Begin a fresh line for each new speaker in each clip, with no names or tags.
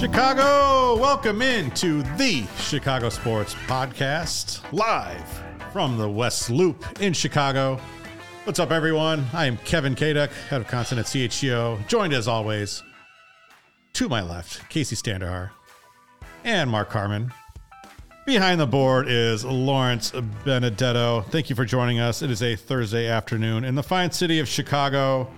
Chicago, welcome into the Chicago Sports Podcast, live from the West Loop in Chicago. What's up, everyone? I am Kevin Kaduk, head of content at CHGO, joined as always to my left, Kacy Standohar and Mark Carman. Behind the board is Lawrence Benedetto. Thank you for joining us. It is a Thursday afternoon in the fine city of Chicago.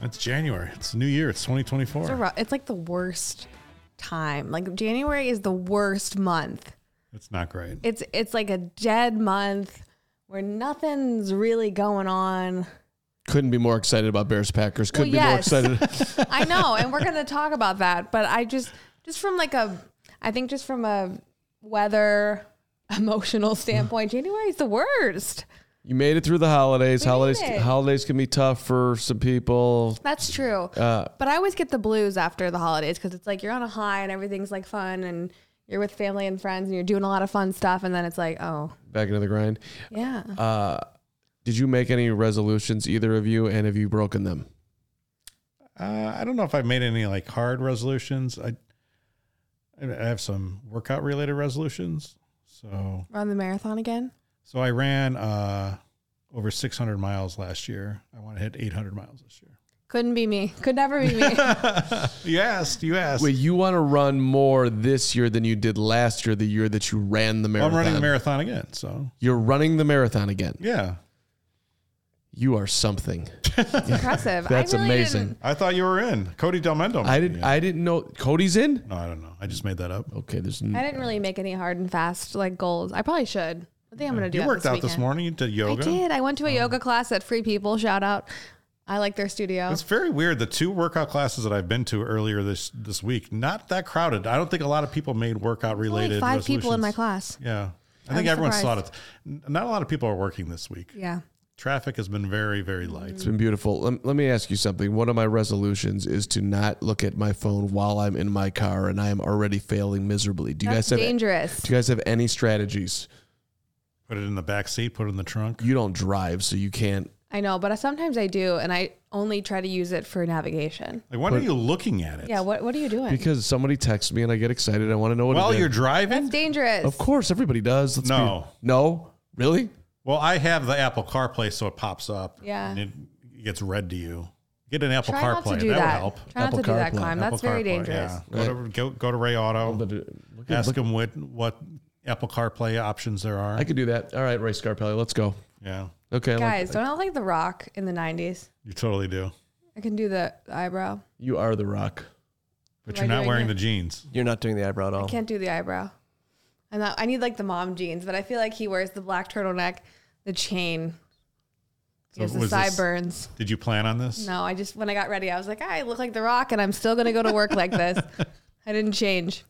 It's January. It's New Year. It's 2024.
It's, a ru- it's like the worst time. Like January is the worst month.
It's not great.
It's it's like a dead month where nothing's really going on.
Couldn't be more excited about Bears Packers. Couldn't
Well,
be more excited.
I know, and we're gonna talk about that. But I just just from like a I think just from a weather emotional standpoint, January is the worst.
You made it through the holidays.
We made
holidays
it.
holidays can be tough for some people.
That's true.
Uh,
But I always get the blues after the holidays because it's like you're on a high and everything's like fun and you're with family and friends and you're doing a lot of fun stuff and then it's like, oh,
back into the grind.
yeah.
Uh, did you make any resolutions, either of you, and have you broken them?
Uh, I don't know if I've made any like hard resolutions. I I have some workout related resolutions. So
Run the marathon again.
So I ran uh, over 600 miles last year. I want to hit 800 miles this year.
Couldn't be me. Could never be me.
You asked. You asked.
Wait, you want to run more this year than you did last year, the year that you ran the
Well,
marathon?
I'm running the marathon again. So
You're running the marathon again.
yeah,
You are something.
It's impressive.
That's
I really
amazing.
didn't-
I thought you were in. Cody Delmendo.
I didn't. I didn't know Cody's in.
no, I don't know. I just made that up.
Okay, there's.
I didn't really make any hard and fast like goals. I probably should. I think I'm gonna do.
You
that
worked
this
out this
weekend.
morning. You did yoga.
I did. I went to a oh. yoga class at Free People. Shout out. I like their studio.
It's very weird. The two workout classes that I've been to earlier this this week, not that crowded. I don't think a lot of people made workout
Only
related.
five people in my class.
Yeah. I
I
think
was
everyone saw it. Not a lot of people are working this week.
Yeah.
Traffic has been very, very light.
It's been beautiful. Let, let me ask you something. One of my resolutions is to not look at my phone while I'm in my car, and I am already failing miserably. Do you
That's
guys have
dangerous.
Do you guys have any strategies?
Put it in the back seat, put it in the trunk.
You don't drive, so you can't.
I know, but sometimes I do, and I only try to use it for navigation.
Like, when are you looking at it?
Yeah. What What are you doing?
Because somebody texts me and I get excited. I want to know what.
While
it is.
you're driving?
That's dangerous.
Of course, everybody does. Let's
No.
Be, no. Really?
Well, I have the Apple CarPlay, so it pops up.
Yeah.
And it gets read to you. Get an Apple
Try
CarPlay.
to do
that,
that.
would help.
Try
Apple
not to do that,
CarPlay.
climb.
Apple
That's very
CarPlay,
dangerous.
Yeah. Go, to, go, go to Ray Auto.
Look at-
Ask
look-
them what, what Apple CarPlay options there are.
I could do that. All right, Ray Scarpelli, let's go.
yeah.
Okay, I like
Guys, don't I look like The Rock in the '90s?
You totally do.
I can do the eyebrow.
you are the rock.
But
Am
you're
I
not
doing
wearing
it?
the jeans.
You're not doing the eyebrow at all.
I can't do the eyebrow. I'm not, I need like the mom jeans, but I feel like he wears the black turtleneck, the chain. He
So
has the
was this-
sideburns.
Did you plan on this?
No, I just when I got ready, I was like, ah, I look like The Rock, and I'm still gonna go to work like this. I didn't change.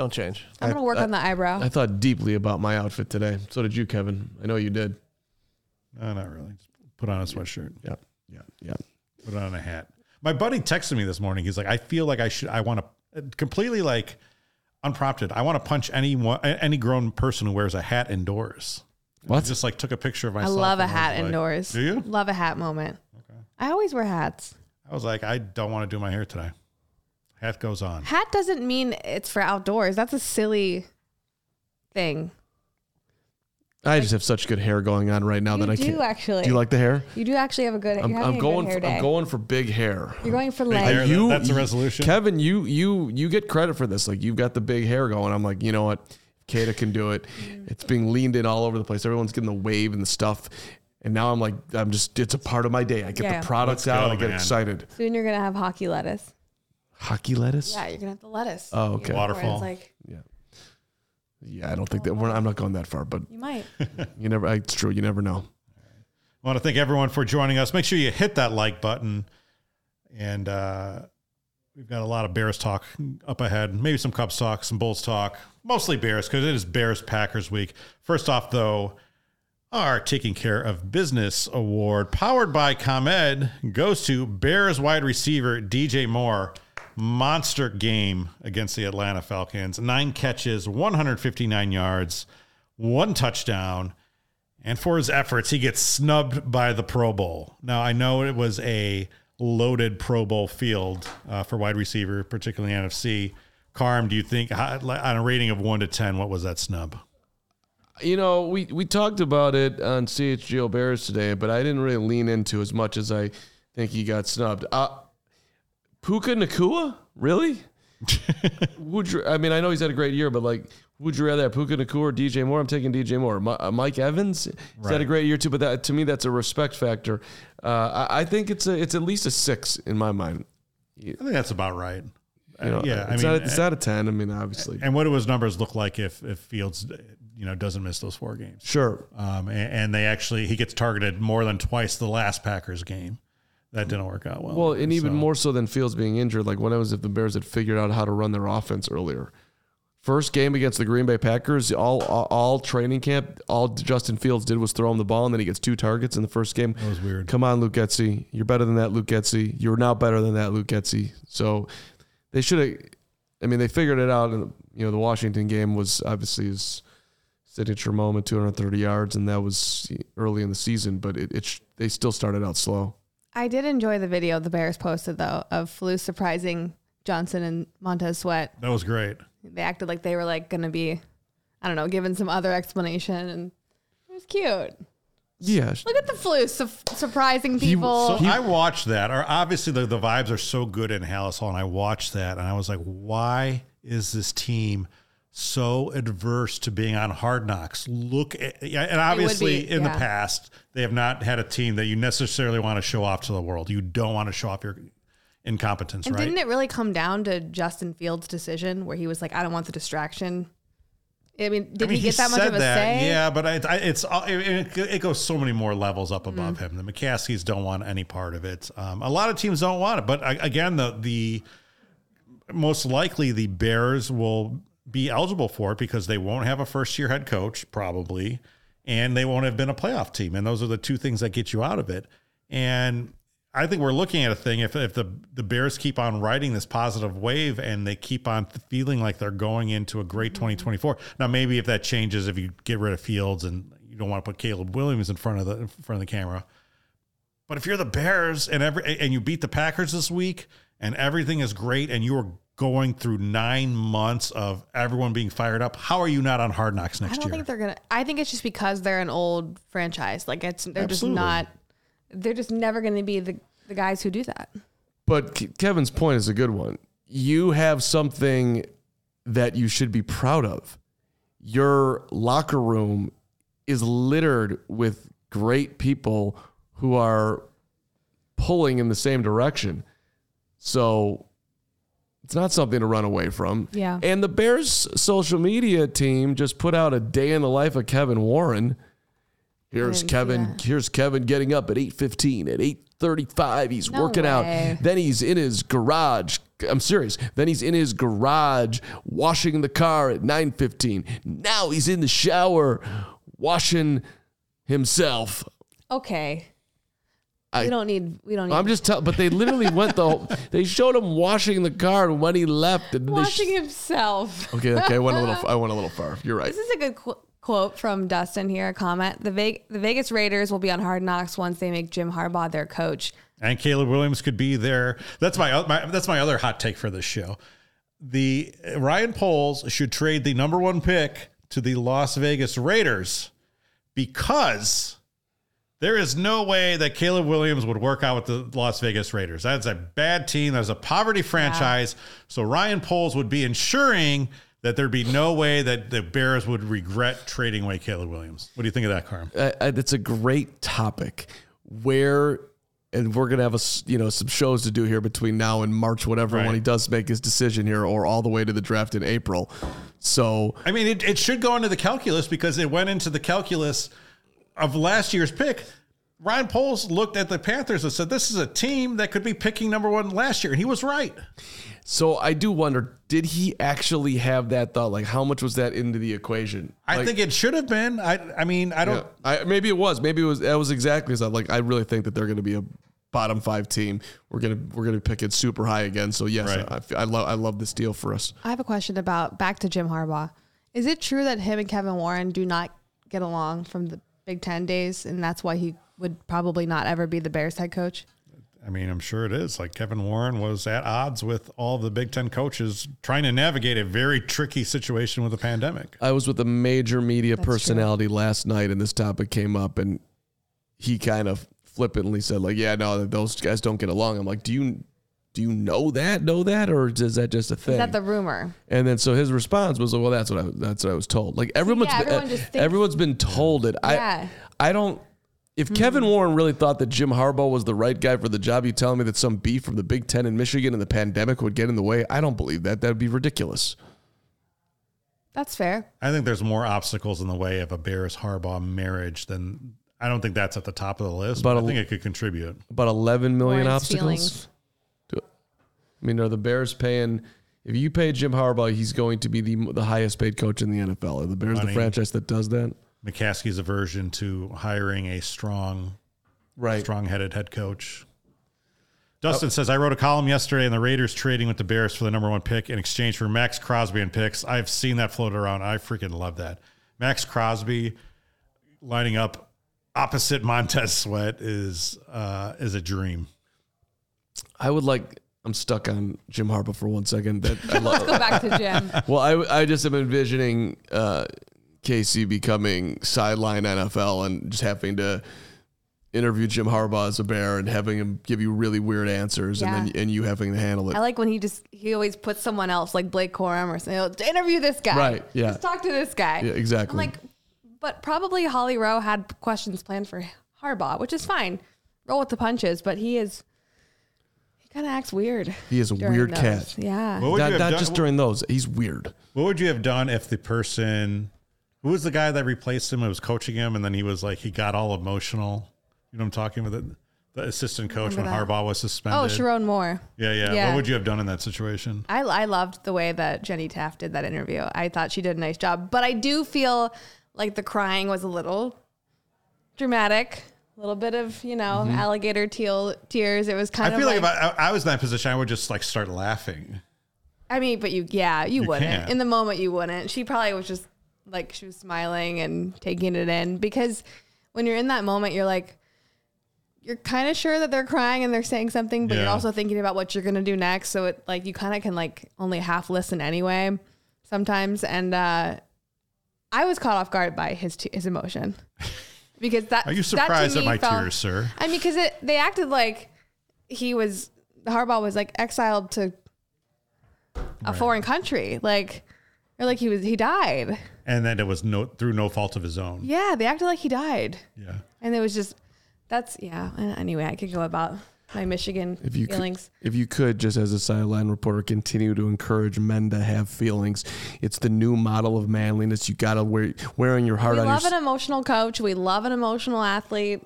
Don't change.
I'm gonna work on the eyebrow.
I thought deeply about my outfit today. So did you, Kevin. I know you did.
No, not really. Just put on a sweatshirt.
Yeah, yeah, yeah.
Put on a hat. My buddy texted me this morning. He's like, I feel like I should. I want to completely like unprompted. I want to punch any any grown person who wears a hat indoors.
What?
I just like took a picture of myself.
I love a
and I was
hat
like-
indoors.
Do you?
Love a hat moment. Okay. I always wear hats.
I was like, I don't want to do my hair today. Hat goes on.
Hat doesn't mean it's for outdoors. That's a silly thing.
I just have such good hair going on right now
you
that I
do
can't.
actually.
Do you like the hair?
You do actually have a good.
I'm,
you're having
I'm
a
going.
Good hair
For, I'm going for big hair.
You're going for
Big
legs.
hair,
You-
that's a resolution.
Kevin, you you you get credit for this. Like you've got the big hair going. I'm like, you know what? Kata can do it.
Mm.
It's being leaned in all over the place. Everyone's getting the wave and the stuff. And now I'm like, I'm just. It's a part of my day. I get
Yeah.
the products
Let's
out.
go,
I get
man.
excited.
Soon you're gonna have hockey lettuce.
Hockey lettuce.
Yeah, you're gonna have the lettuce.
Oh, okay.
You know, where it's
Waterfall.
Like
Yeah. Yeah, I don't think that we're. I'm not going that far, but
You might.
you never. It's true. You never know.
I want to thank everyone for joining us. Make sure you hit that like button. And uh, we've got a lot of Bears talk up ahead. Maybe some Cubs talk, some Bulls talk. Mostly Bears because it is Bears Packers week. First off, though, our Taking Care of Business Award, powered by ComEd, goes to Bears wide receiver DJ Moore. Monster game against the Atlanta Falcons. Nine catches, 159 yards, one touchdown. And for his efforts, he gets snubbed by the Pro Bowl. Now, I know it was a loaded Pro Bowl field uh, for wide receiver, particularly NFC. Carm, do you think, on a rating of one to 10, what was that snub?
You know, we we talked about it on CHGO Bears today, but I didn't really lean into as much as I think he got snubbed. Uh, Puka Nacua, really? would you? I mean, I know he's had a great year, but like, would you rather have Puka Nacua or DJ Moore? I'm taking DJ Moore. Mi- uh, Mike Evans, he's had a great year too, but that to me, that's a respect factor. Uh, I, I think it's a it's at least a six in my mind.
I think that's about right.
You know,
Uh, yeah, I
it's
mean,
not, it's not a ten. I mean, obviously,
and what do his numbers look like if if Fields, you know, doesn't miss those four games?
sure.
Um, and, and they actually he gets targeted more than twice the last Packers game. That didn't work out well.
Well, and even
So-
more so than Fields being injured, like what was if the Bears had figured out how to run their offense earlier? First game against the Green Bay Packers, all all, all training camp, all Justin Fields did was throw him the ball, and then he gets two targets in the first game. That
was weird.
Come on, Luke Getsy, you're better than that, Luke Getsy. You're now better than that, Luke Getsy. So they should have. I mean, they figured it out. And you know, the Washington game was obviously his signature moment, 230 yards, and that was early in the season. But it, it sh- they still started out slow.
I did enjoy the video the Bears posted though of Flu surprising Johnson and Montez Sweat.
that was great.
They acted like they were like going to be, I don't know, given some other explanation, and it was cute.
Yeah,
Look at the Flu su- surprising people.
So I watched that. Or obviously the, the vibes are so good in Halas Hall, and I watched that, and I was like, why is this team so adverse to being on Hard Knocks? Look, at, and obviously
be,
in the past they have not had a team that you necessarily want to show off to the world. You don't want to show off your incompetence,
and
right?
didn't it really come down to Justin Fields' decision where he was like, I don't want the distraction? I mean, did
I mean,
he get that much of a
that,
say?
Yeah, but I, I, it's it, it goes so many more levels up above
Mm-hmm.
him. The McCaskies don't want any part of it. Um, a lot of teams don't want it, but I- again, the the most likely the Bears will be eligible for it because they won't have a first year head coach probably, and they won't have been a playoff team, and those are the two things that get you out of it. And I think we're looking at a thing if if the the Bears keep on riding this positive wave and they keep on feeling like they're going into a great mm-hmm. 2024. Now maybe if that changes if you get rid of Fields and you don't want to put Caleb Williams in front of the in front of the camera. But if you're the Bears and every and you beat the Packers this week and everything is great and you are going through 9 months of everyone being fired up, how are you not on Hard Knocks next year?
I don't
year?
think they're gonna. I think it's just because they're an old franchise. Like it's they're
Absolutely.
just not. They're just never going to be the the guys who do that.
But Kevin's point is a good one. You have something that you should be proud of. Your locker room is littered with great people who are pulling in the same direction. So it's not something to run away from.
Yeah.
And the Bears social media team just put out a day in the life of Kevin Warren. Here's Kevin. Here's Kevin getting up at 8:15. At 8:35, he's
No
working
way.
out. Then he's in his garage. I'm serious. Then he's in his garage washing the car at 9:15. Now he's in the shower washing himself.
Okay.
I-
we don't need. We don't need.
I'm just telling, but they literally went the. whole- They showed him washing the car when he left. And they
washing
sh-
himself.
Okay, okay, I went a little. I went a little far. You're right.
This is a good qu- quote from Dustin here. A comment: the, Ve- the Vegas Raiders will be on Hard Knocks once they make Jim Harbaugh their coach.
and Caleb Williams could be there. That's my, my that's my other hot take for this show. The Ryan Poles should trade the number one pick to the Las Vegas Raiders because there is no way that Caleb Williams would work out with the Las Vegas Raiders. That's a bad team. That's a poverty franchise. So Ryan Poles would be ensuring that there'd be no way that the Bears would regret trading away Caleb Williams. What do you think of that, Carm?
uh, it's a great topic where and we're gonna have a s- you know some shows to do here between now and March whatever
Right.
when he does make his decision here or all the way to the draft in April So
I mean, it, it should go into the calculus because it went into the calculus of last year's pick. Ryan Poles looked at the Panthers and said, "This is a team that could be picking number one last year," and he was right.
so I do wonder, did he actually have that thought? Like, how much was that into the equation?
I
Like,
think it should have been. I, I mean, I don't.
yeah, I, maybe it was. Maybe it was. That was exactly as I like. I really think that they're going to be a bottom five team. We're gonna we're gonna pick it super high again. So yes,
Right.
I, I love I love this deal for us.
I have a question about back to Jim Harbaugh. Is it true that him and Kevin Warren do not get along from the Big Ten days, and that's why he would probably not ever be the Bears head coach?
I mean, I'm sure it is. Like Kevin Warren was at odds with all the Big Ten coaches trying to navigate a very tricky situation with the pandemic.
I was with a major media
That's true.
personality last night, and this topic came up, and he kind of flippantly said, "Like, yeah, no, those guys don't get along." I'm like, "Do you do you know that? Know that, or is that just a thing?"
Is that the rumor?
and then so his response was, "Well, that's what I that's what I was told." Like everyone's
yeah,
been,
everyone just thinks-
everyone's been told it.
Yeah.
I I don't. If hmm. Kevin Warren really thought that Jim Harbaugh was the right guy for the job, you telling me that some beef from the Big Ten in Michigan and the pandemic would get in the way? I don't believe that. That would be ridiculous.
That's fair.
I think there's more obstacles in the way of a Bears Harbaugh marriage than I don't think that's at the top of the list. But
But
I
a-
think it could contribute.
About 11 million
Warren's
obstacles.
feelings.
I mean, are the Bears paying? If you pay Jim Harbaugh, he's going to be the the highest paid coach in the NFL. Are the Bears the franchise that does that?
McCaskey's aversion to hiring a strong,
Right.
strong-headed head coach. Dustin says, I wrote a column yesterday on the Raiders trading with the Bears for the number one pick in exchange for Maxx Crosby and picks. I've seen that float around. I freaking love that. Maxx Crosby lining up opposite Montez Sweat is uh, is a dream.
I would like. I'm stuck on Jim Harbaugh for one second. That I
Let's
love.
go back to Jim.
well, I I just am envisioning uh, Kacy becoming sideline NFL and just having to interview Jim Harbaugh as a bear and having him give you really weird answers and then and you having to handle it.
I like when he just he always puts someone else like Blake Corum or something. "Oh, Interview this guy.
Right, yeah.
Just talk to this guy.
Yeah, exactly.
I'm like, but probably Holly Rowe had questions planned for Harbaugh, which is fine. Roll with the punches, but he is kind of acts weird.
he is a
during
weird
those.
cat.
Yeah.
What would,
Not,
you have
not
done,
just during those. He's weird.
what would you have done if the person who was the guy that replaced him and was coaching him and then he was like he got all emotional? You know what I'm talking about? The, the assistant coach when
Remember that.
Harbaugh was oh, suspended.
Oh, Sherrone Moore.
Yeah, yeah,
Yeah.
What would you have done in that situation?
I, I loved the way that Jenny Taft did that interview. I thought she did a nice job, but I do feel like the crying was a little dramatic. A little bit of you know alligator teal tears. It was kind
Mm-hmm. I feel like,
like,
if I, I was in that position, I would just like start laughing.
I mean, but you, yeah, you,
You
wouldn't.
can't.
In the moment, you wouldn't. She probably was just like, she was smiling and taking it in because when you're in that moment, you're like, you're kind of sure that they're crying and they're saying something, but you're also thinking about what you're going to do next. So it like, you kind of can like only half listen anyway sometimes. And, uh, I was caught off guard by his, t- his emotion because that,
Are you surprised at my
felt-
tears, sir?
I mean, because it they acted like he was Harbaugh was like exiled to a foreign country, like or like he was he died.
And then it was no through no fault of his own.
Yeah, they acted like he died,
Yeah.
and it was just that's yeah. Anyway, I could go about my Michigan
If you
feelings.
Could, if you could, just as a sideline reporter, continue to encourage men to have feelings. It's the new model of manliness. You gotta wear wearing your heart
we
on your.
love
s-
an emotional coach. We love an emotional athlete.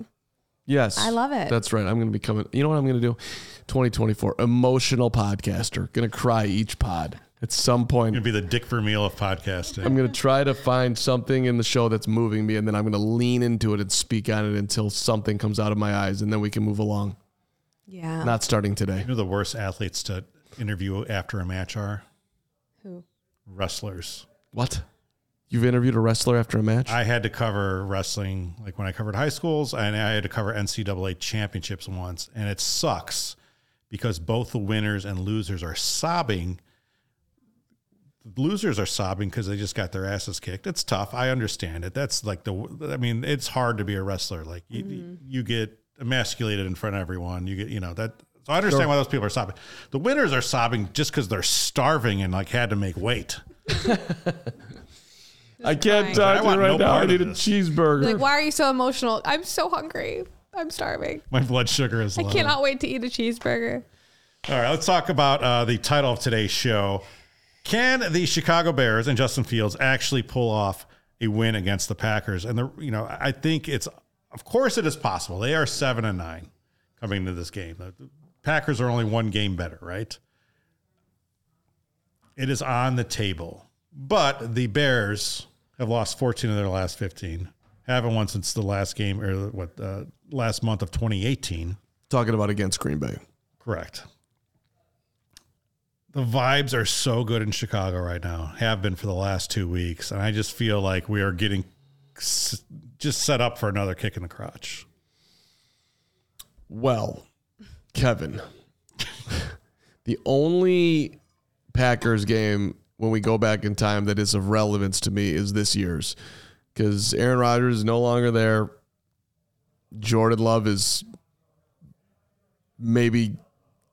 Yes,
I love it.
That's right. I'm gonna be coming. you know what I'm gonna do? 2024 emotional podcaster. Gonna cry each pod at some point.
It'd be the Dick Vermeil of podcasting.
I'm going to try to find something in the show that's moving me, and then I'm going to lean into it and speak on it until something comes out of my eyes, and then we can move along.
Yeah.
Not starting today.
you know the worst athletes to interview after a match are
Who?
wrestlers.
What? You've interviewed a wrestler after a match?
I had to cover wrestling like when I covered high schools, and I had to cover NCAA championships once, and it sucks because both the winners and losers are sobbing. The losers are sobbing because they just got their asses kicked. It's tough. I understand it. That's like the. I mean, it's hard to be a wrestler. Like you, mm-hmm. you get emasculated in front of everyone. You get, you know that. So I understand why those people are sobbing. The winners are sobbing just because they're starving and like had to make weight.
I can't
crying.
talk
I
to you
want
right
no
now. I need a
this.
cheeseburger.
Like, why are you so emotional? I'm so hungry. I'm starving.
My blood sugar is
I
low.
cannot wait to eat a cheeseburger.
All right, let's talk about uh, the title of today's show. Can the Chicago Bears and Justin Fields actually pull off a win against the Packers? And the you know, I think it's of course it is possible. They are seven and nine coming into this game. The Packers are only one game better, right? It is on the table. But the Bears have lost 14 of their last 15. Haven't won since the last game or what uh, last month of 2018.
Talking about against Green Bay.
Correct. The vibes are so good in Chicago right now, have been for the last two weeks. And I just feel like we are getting just set up for another kick in the crotch.
Well, Kevin, the only Packers game when we go back in time that is of relevance to me is this year's because Aaron Rodgers is no longer there. Jordan Love is maybe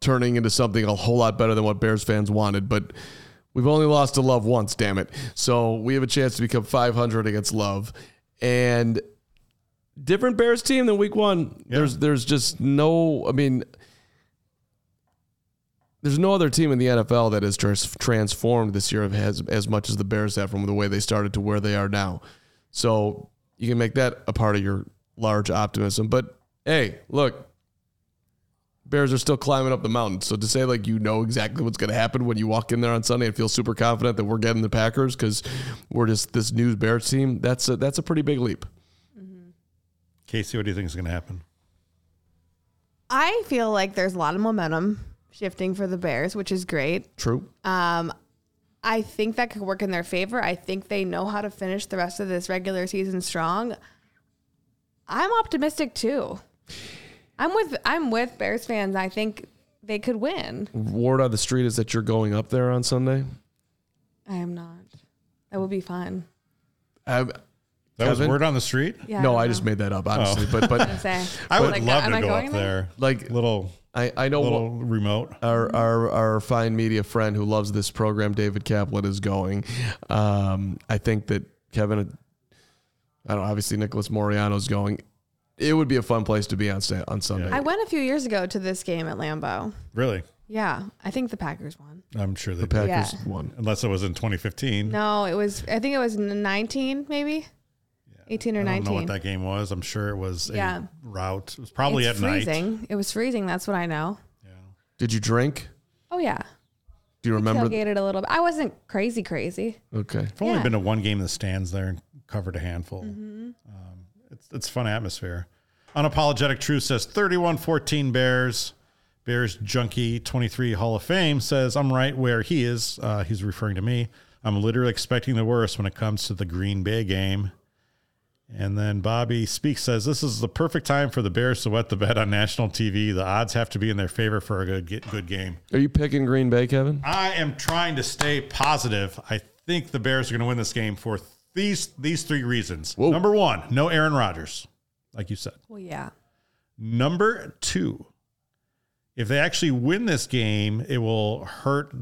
turning into something a whole lot better than what Bears fans wanted, but we've only lost to Love once, damn it. So we have a chance to become 500 against Love. And different Bears team than week one. There's there's just no I mean there's no other team in the NFL that has trans- transformed this year as as much as the Bears have from the way they started to where they are now. So you can make that a part of your large optimism. But hey, look, Bears are still climbing up the mountain. So to say like you know exactly what's going to happen when you walk in there on Sunday and feel super confident that we're getting the Packers because we're just this new Bears team, that's a, that's a pretty big leap.
Kacy, what do you think is going to happen?
I feel like there's a lot of momentum shifting for the Bears, which is great.
True.
Um, I think that could work in their favor. I think they know how to finish the rest of this regular season strong. I'm optimistic too. I'm with I'm with Bears fans. I think they could win.
Word on the street is that you're going up there on Sunday.
I am not. That would be fun.
I,
That was
Kevin?
word on the street?
Yeah.
no,
don't
I just made that up, honestly. But but
Say.
I would
Like,
love
am
to go up
there?
there.
like
Little
I I know a
little
what
remote.
our, our our fine media friend who loves this program, David Kaplan, is going. Um, I think that Kevin, I don't know, obviously Nicholas Moreano's going. It would be a fun place to be on Sa- on Sunday.
Yeah.
I went a few years ago to this game at Lambeau.
Really?
Yeah, I think the Packers won.
I'm sure they
the
did.
Packers
Yeah.
won.
Unless it was in 2015.
No, it was. I think it was 19, maybe 18 or
I don't
19.
know what that game was. I'm sure it was a
Yeah.
route. It was probably
it's
at night.
freezing. It was freezing. That's what I know.
Did you drink?
Oh yeah,
Do you remember?
tailgated a little bit. I wasn't crazy, crazy.
Okay.
I've only
Yeah.
been to one game in the stands there and covered a handful.
Mm-hmm.
Um, it's it's fun atmosphere. Unapologetic Truth says 31-14 Bears. Bears Junkie 23 Hall of Fame says I'm right where he is. Uh, he's referring to me. I'm literally expecting the worst when it comes to the Green Bay game. And then Bobby Speaks says this is the perfect time for the Bears to wet the bed on national TV. The odds have to be in their favor for a good good game.
Are you picking Green Bay, Kevin?
I am trying to stay positive. I think the Bears are going to win this game for these these three reasons.
Whoa.
Number one, no Aaron Rodgers, like you said.
Well, yeah.
Number two, if they actually win this game, it will hurt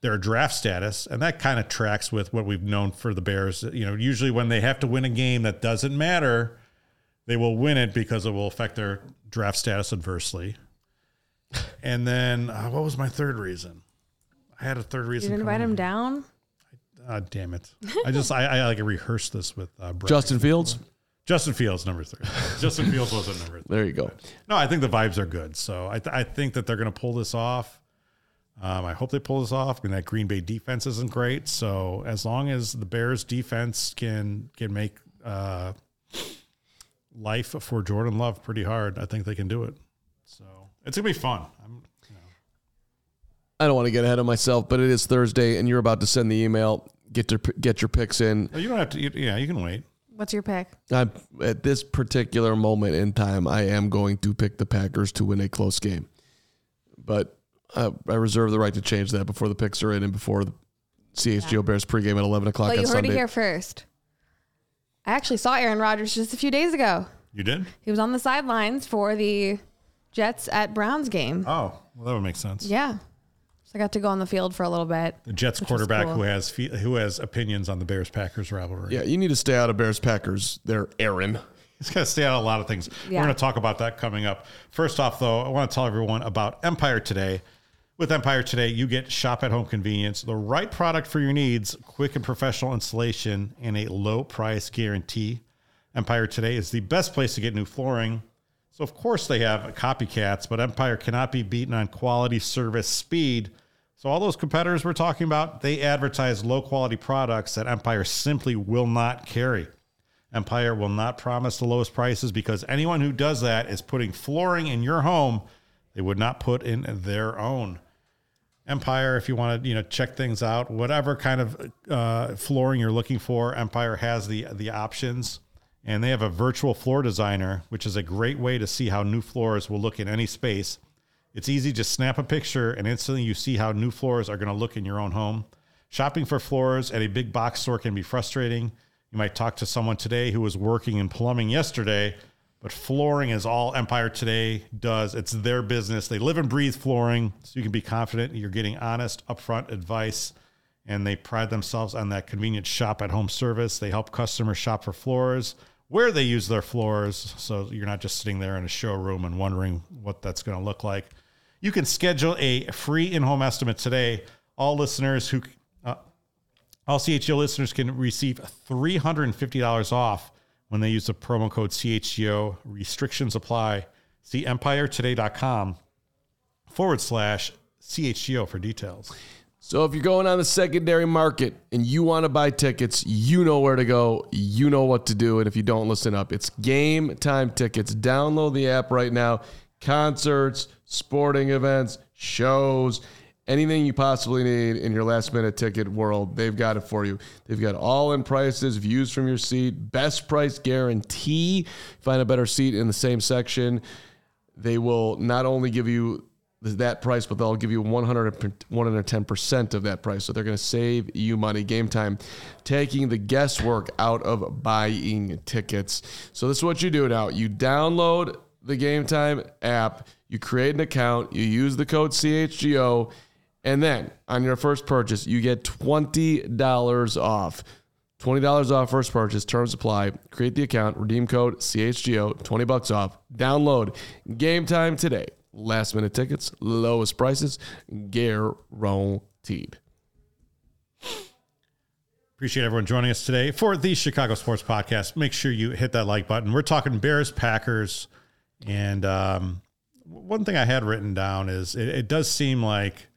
their draft status, and that kind of tracks with what we've known for the Bears. You know, usually when they have to win a game that doesn't matter, they will win it because it will affect their draft status adversely. And then, uh, what was my third reason? I had a third
You
reason.
didn't write
coming.
him down.
Ah, damn it! I just I, I like rehearsed this with uh, Brett.
Justin Fields.
Justin Fields number three. Justin Fields was at number three.
There you go.
No, I think the vibes are good. So I, th- I think that they're going to pull this off. Um, I hope they pull this off. I mean, that Green Bay defense isn't great. So as long as the Bears defense can can make uh, life for Jordan Love pretty hard, I think they can do it. So it's gonna be fun. I'm,
I don't want to get ahead of myself, but it is Thursday, and you're about to send the email. Get your get your picks in.
you don't have to. You, yeah, you can wait.
What's your pick?
I'm, at this particular moment in time, I am going to pick the Packers to win a close game, but I, I reserve the right to change that before the picks are in and before the CHGO Bears pregame at 11 o'clock
Well,
on
you heard
Sunday.
it here first. I actually saw Aaron Rodgers just a few days ago.
You did?
He was on the sidelines for the Jets at Browns game.
Oh, well, that would make sense.
Yeah. So I got to go on the field for a little bit.
The Jets quarterback
cool.
who has fe- who has opinions on the Bears Packers rivalry.
Yeah, you need to stay out of Bears Packers there, Aaron.
He's got to stay out of a lot of things.
Yeah.
We're going to talk about that coming up. First off, though, I want to tell everyone about Empire today. With Empire today, you get shop at home convenience, the right product for your needs, quick and professional installation, and a low price guarantee. Empire today is the best place to get new flooring. So, of course, they have copycats, but Empire cannot be beaten on quality, service, speed. So, all those competitors we're talking about, they advertise low quality products that Empire simply will not carry. Empire will not promise the lowest prices because anyone who does that is putting flooring in your home they would not put in their own. Empire, if you want to, you know, check things out, whatever kind of uh, flooring you're looking for, Empire has the the options, and they have a virtual floor designer, which is a great way to see how new floors will look in any space. It's easy, just snap a picture, and instantly you see how new floors are going to look in your own home. Shopping for floors at a big box store can be frustrating. You might talk to someone today who was working in plumbing yesterday but flooring is all Empire Today does. It's their business. They live and breathe flooring, so you can be confident you're getting honest, upfront advice. And they pride themselves on that convenient shop at home service. They help customers shop for floors where they use their floors, so you're not just sitting there in a showroom and wondering what that's going to look like. You can schedule a free in home estimate today. All listeners who, uh, all CHGO listeners can receive $350 off when they use the promo code CHGO. Restrictions apply. See empiretoday.com forward slash CHGO for details.
So if you're going on the secondary market and you want to buy tickets, you know where to go. You know what to do. And if you don't listen up, it's Gametime tickets. Download the app right now. Concerts, sporting events, shows, anything you possibly need in your last minute ticket world, they've got it for you. They've got all in prices, views from your seat, best price guarantee. Find a better seat in the same section. They will not only give you that price, but they'll give you 100, 110% of that price. So they're going to save you money. Gametime, taking the guesswork out of buying tickets. So this is what you do now. You download the Gametime app, you create an account, you use the code CHGO, and then on your first purchase, you get $20 off. $20 off first purchase, terms apply. Create the account, redeem code CHGO, 20 bucks off. Download Gametime today. Last minute tickets, lowest prices, guaranteed.
Appreciate everyone joining us today for the Chicago Sports Podcast. Make sure you hit that like button. We're talking Bears, Packers, and um, one thing I had written down is it, it does seem like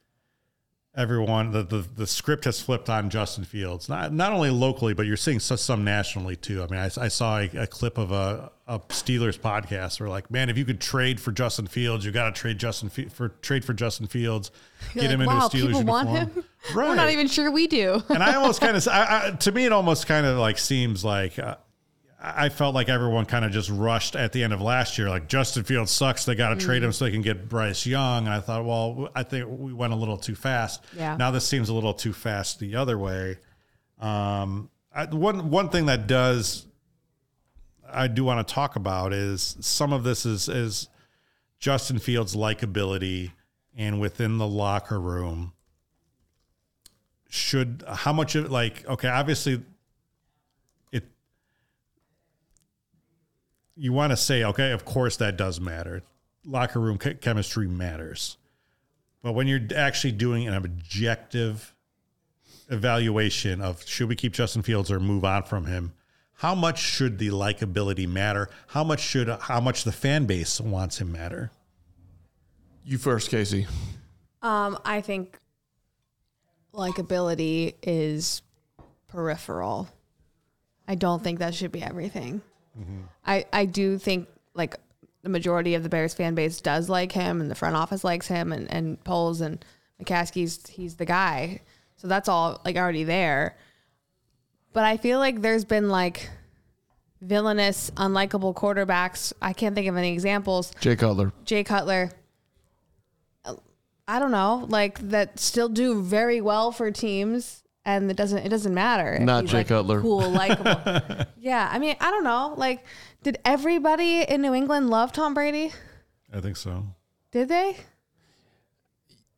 everyone the, the the script has flipped on Justin Fields. Not not only locally but you're seeing some nationally too. I mean I, I saw a, a, clip of a, a Steelers podcast where like man if you could trade for Justin Fields you got to trade Justin for trade for Justin Fields.
You're get like, him into wow, a Steelers people uniform. want him? right we're not even sure we do.
And I almost kind of to me it almost kind of like seems like uh, I felt like everyone kind of just rushed at the end of last year. Like Justin Fields sucks. They got to mm. trade him so they can get Bryce Young. And I thought, well, I think we went a little too fast.
Yeah.
Now this seems a little too fast the other way. Um, I, one one thing that does I do want to talk about is some of this is is Justin Fields' likability and within the locker room. Should how much of like okay, obviously you want to say, okay, of course that does matter. Locker room chemistry matters. But when you're actually doing an objective evaluation of should we keep Justin Fields or move on from him, how much should the likability matter? How much should how much the fan base wants him matter?
You first, Kacy.
Um, I think likability is peripheral. I don't think that should be everything. Mm-hmm. I, I do think like the majority of the Bears fan base does like him and the front office likes him and, and Poles and McCaskey's he's the guy. So that's all like already there. But I feel like there's been like villainous, unlikable quarterbacks. I can't think of any examples.
Jay Cutler.
Jay Cutler. I don't know, like that still do very well for teams and it doesn't it doesn't matter.
Not Jay like Cutler.
Cool, likable. yeah, I mean, I don't know. Like, did everybody in New England love Tom Brady?
I think so.
Did they?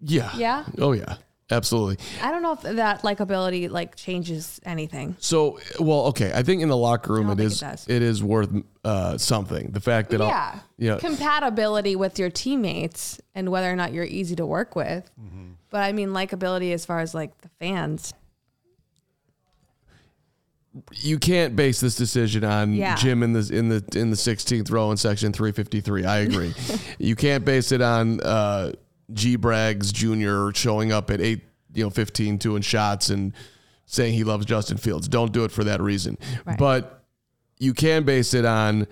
Yeah.
Yeah.
Oh yeah. absolutely.
I don't know if that likability like changes anything.
So, well, okay. I think in the locker room,
I
it
don't think
is
it does.
it is worth uh, something. The fact that I'll-
yeah.
yeah,
Compatibility with your teammates and whether or not you're easy to work with. But I mean, likability as far as like the fans.
You can't base this decision on
Yeah.
Jim in the in the in the 16th row in section 353. I agree. you can't base it on uh, G Braggs Jr. showing up at eight, you know, 15 doing shots and saying he loves Justin Fields. Don't do it for that reason.
Right.
But you can base it on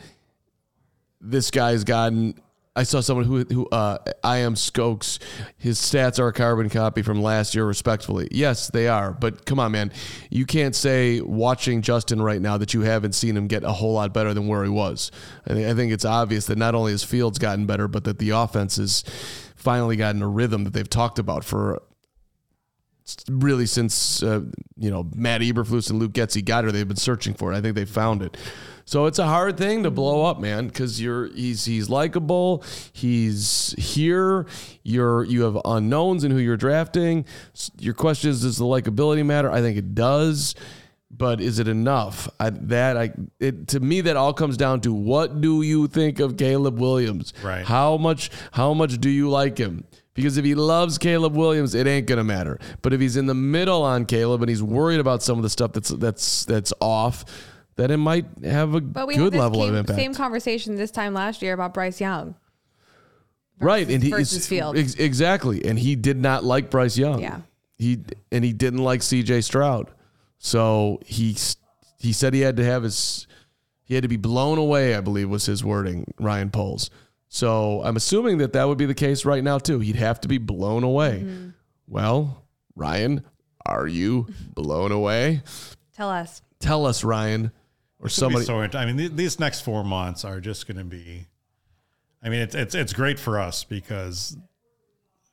this guy's gotten. I saw someone who who uh, I am Skokes. His stats are a carbon copy from last year, respectfully. Yes, they are. But come on, man, you can't say watching Justin right now that you haven't seen him get a whole lot better than where he was. I think, I think it's obvious that not only has Fields gotten better, but that the offense has finally gotten a rhythm that they've talked about for really since uh, you know Matt Eberflus and Luke Getsy got her. They've been searching for it. I think they found it. So it's a hard thing to blow up, man, because you're he's he's likable. He's here. You're you have unknowns in who you're drafting. Your question is, does the likability matter? I think it does. But is it enough? I, that I it to me that all comes down to what do you think of Caleb Williams?
Right.
How much how much do you like him? Because if he loves Caleb Williams, it ain't gonna matter. But if he's in the middle on Caleb and he's worried about some of the stuff that's that's that's off, then it might have a
But we
good level
came-
of impact.
same conversation this time last year about Bryce Young.
right, and he
versus Fields.
ex- exactly, and he did not like Bryce Young.
Yeah.
he and he didn't like C.J. Stroud, so he he said he had to have his he had to be blown away. I believe was his wording. Ryan Poles. So I'm assuming that that would be the case right now too. He'd have to be blown away.
Mm-hmm.
Well, Ryan, are you blown away?
Tell us.
Tell us, Ryan, or somebody.
so I mean, th- these next four months are just going to be. I mean, it's it's it's great for us because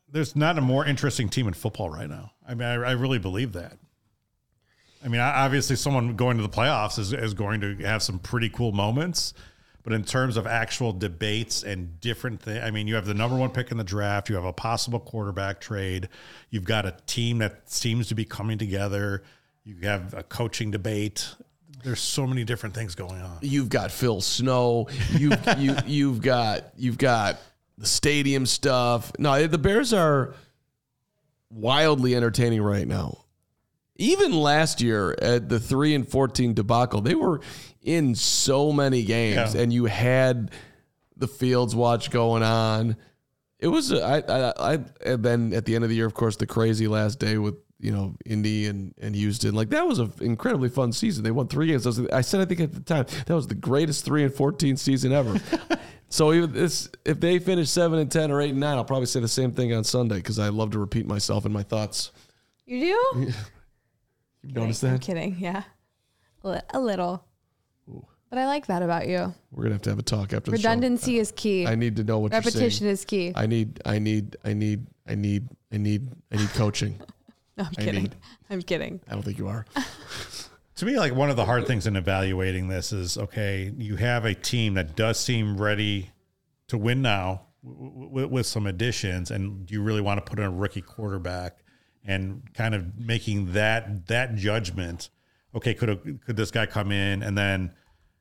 there's not a more interesting team in football right now. I mean, I, I really believe that. I mean, obviously, someone going to the playoffs is, is going to have some pretty cool moments. But in terms of actual debates and different things, I mean, you have the number one pick in the draft, you have a possible quarterback trade, you've got a team that seems to be coming together, you have a coaching debate. There's so many different things going on.
You've got Phil Snow. You've you you've got you've got the stadium stuff. No, the Bears are wildly entertaining right now. Even last year at the three and fourteen debacle, they were in so many games,
Yeah.
and you had the Fields watch going on. It was I, I I and then at the end of the year, of course, the crazy last day with you know Indy and and Houston. Like that was an incredibly fun season. They won three games. I, was, I said I think at the time that was the greatest three and fourteen season ever. so even this, if they finish seven and ten or eight and nine, I'll probably say the same thing on Sunday because I love to repeat myself in my thoughts.
You do?
You've noticed
I'm kidding. Yeah. A li- A little. But I like that about you.
We're gonna have to have a talk after.
Redundancy is key.
I need to know what
Repetition is key.
I need, I need, I need, I need, I need, I need coaching.
No, I'm
I
kidding.
need-
I'm kidding.
I don't think you are.
To me, like one of the hard things in evaluating this is okay, you have a team that does seem ready to win now w- w- with some additions, and do you really want to put in a rookie quarterback and kind of making that that judgment? Okay, could a, could this guy come in and then,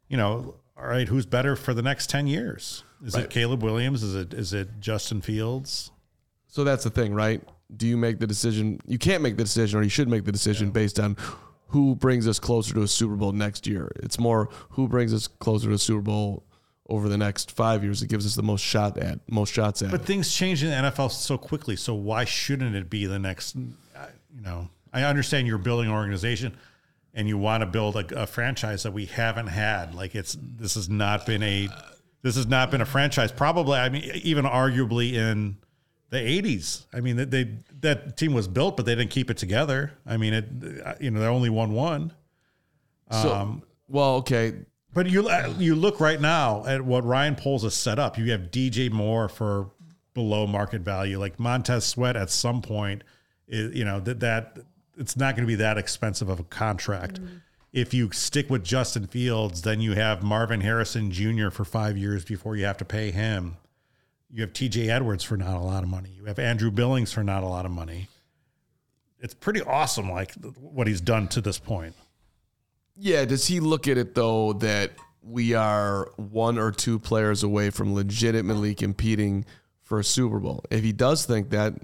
you know, all right, who's better for the next ten years? Is it Caleb Williams? Is it is it Justin Fields?
So that's the thing, right? Do you make the decision? You can't make the decision, or you should make the decision based on who brings us closer to a Super Bowl next year. It's more who brings us closer to a Super Bowl over the next five years. It gives us the most shot at most shots at.
But
it.
things change in the NFL so quickly. So why shouldn't it be the next? uh, You know, I understand you're building an organization, and you want to build a, a franchise that we haven't had. Like it's this has not been a this has not been a franchise. Probably, I mean, even arguably in the '80s. I mean, that they that team was built, but they didn't keep it together. I mean, it uh, you know they only won one.
so,
um,
well, okay,
But you you look right now at what Ryan Poles has set up. You have DJ Moore for below market value, like Montez Sweat. At some point, is, you know that that it's not going to be that expensive of a contract. If you stick with Justin Fields, then you have Marvin Harrison Jr. for five years before you have to pay him. You have T.J. Edwards for not a lot of money. You have Andrew Billings for not a lot of money. it's pretty awesome, like what he's done to this point.
Yeah, does he look at it though that we are one or two players away from legitimately competing for a Super Bowl? If he does think that,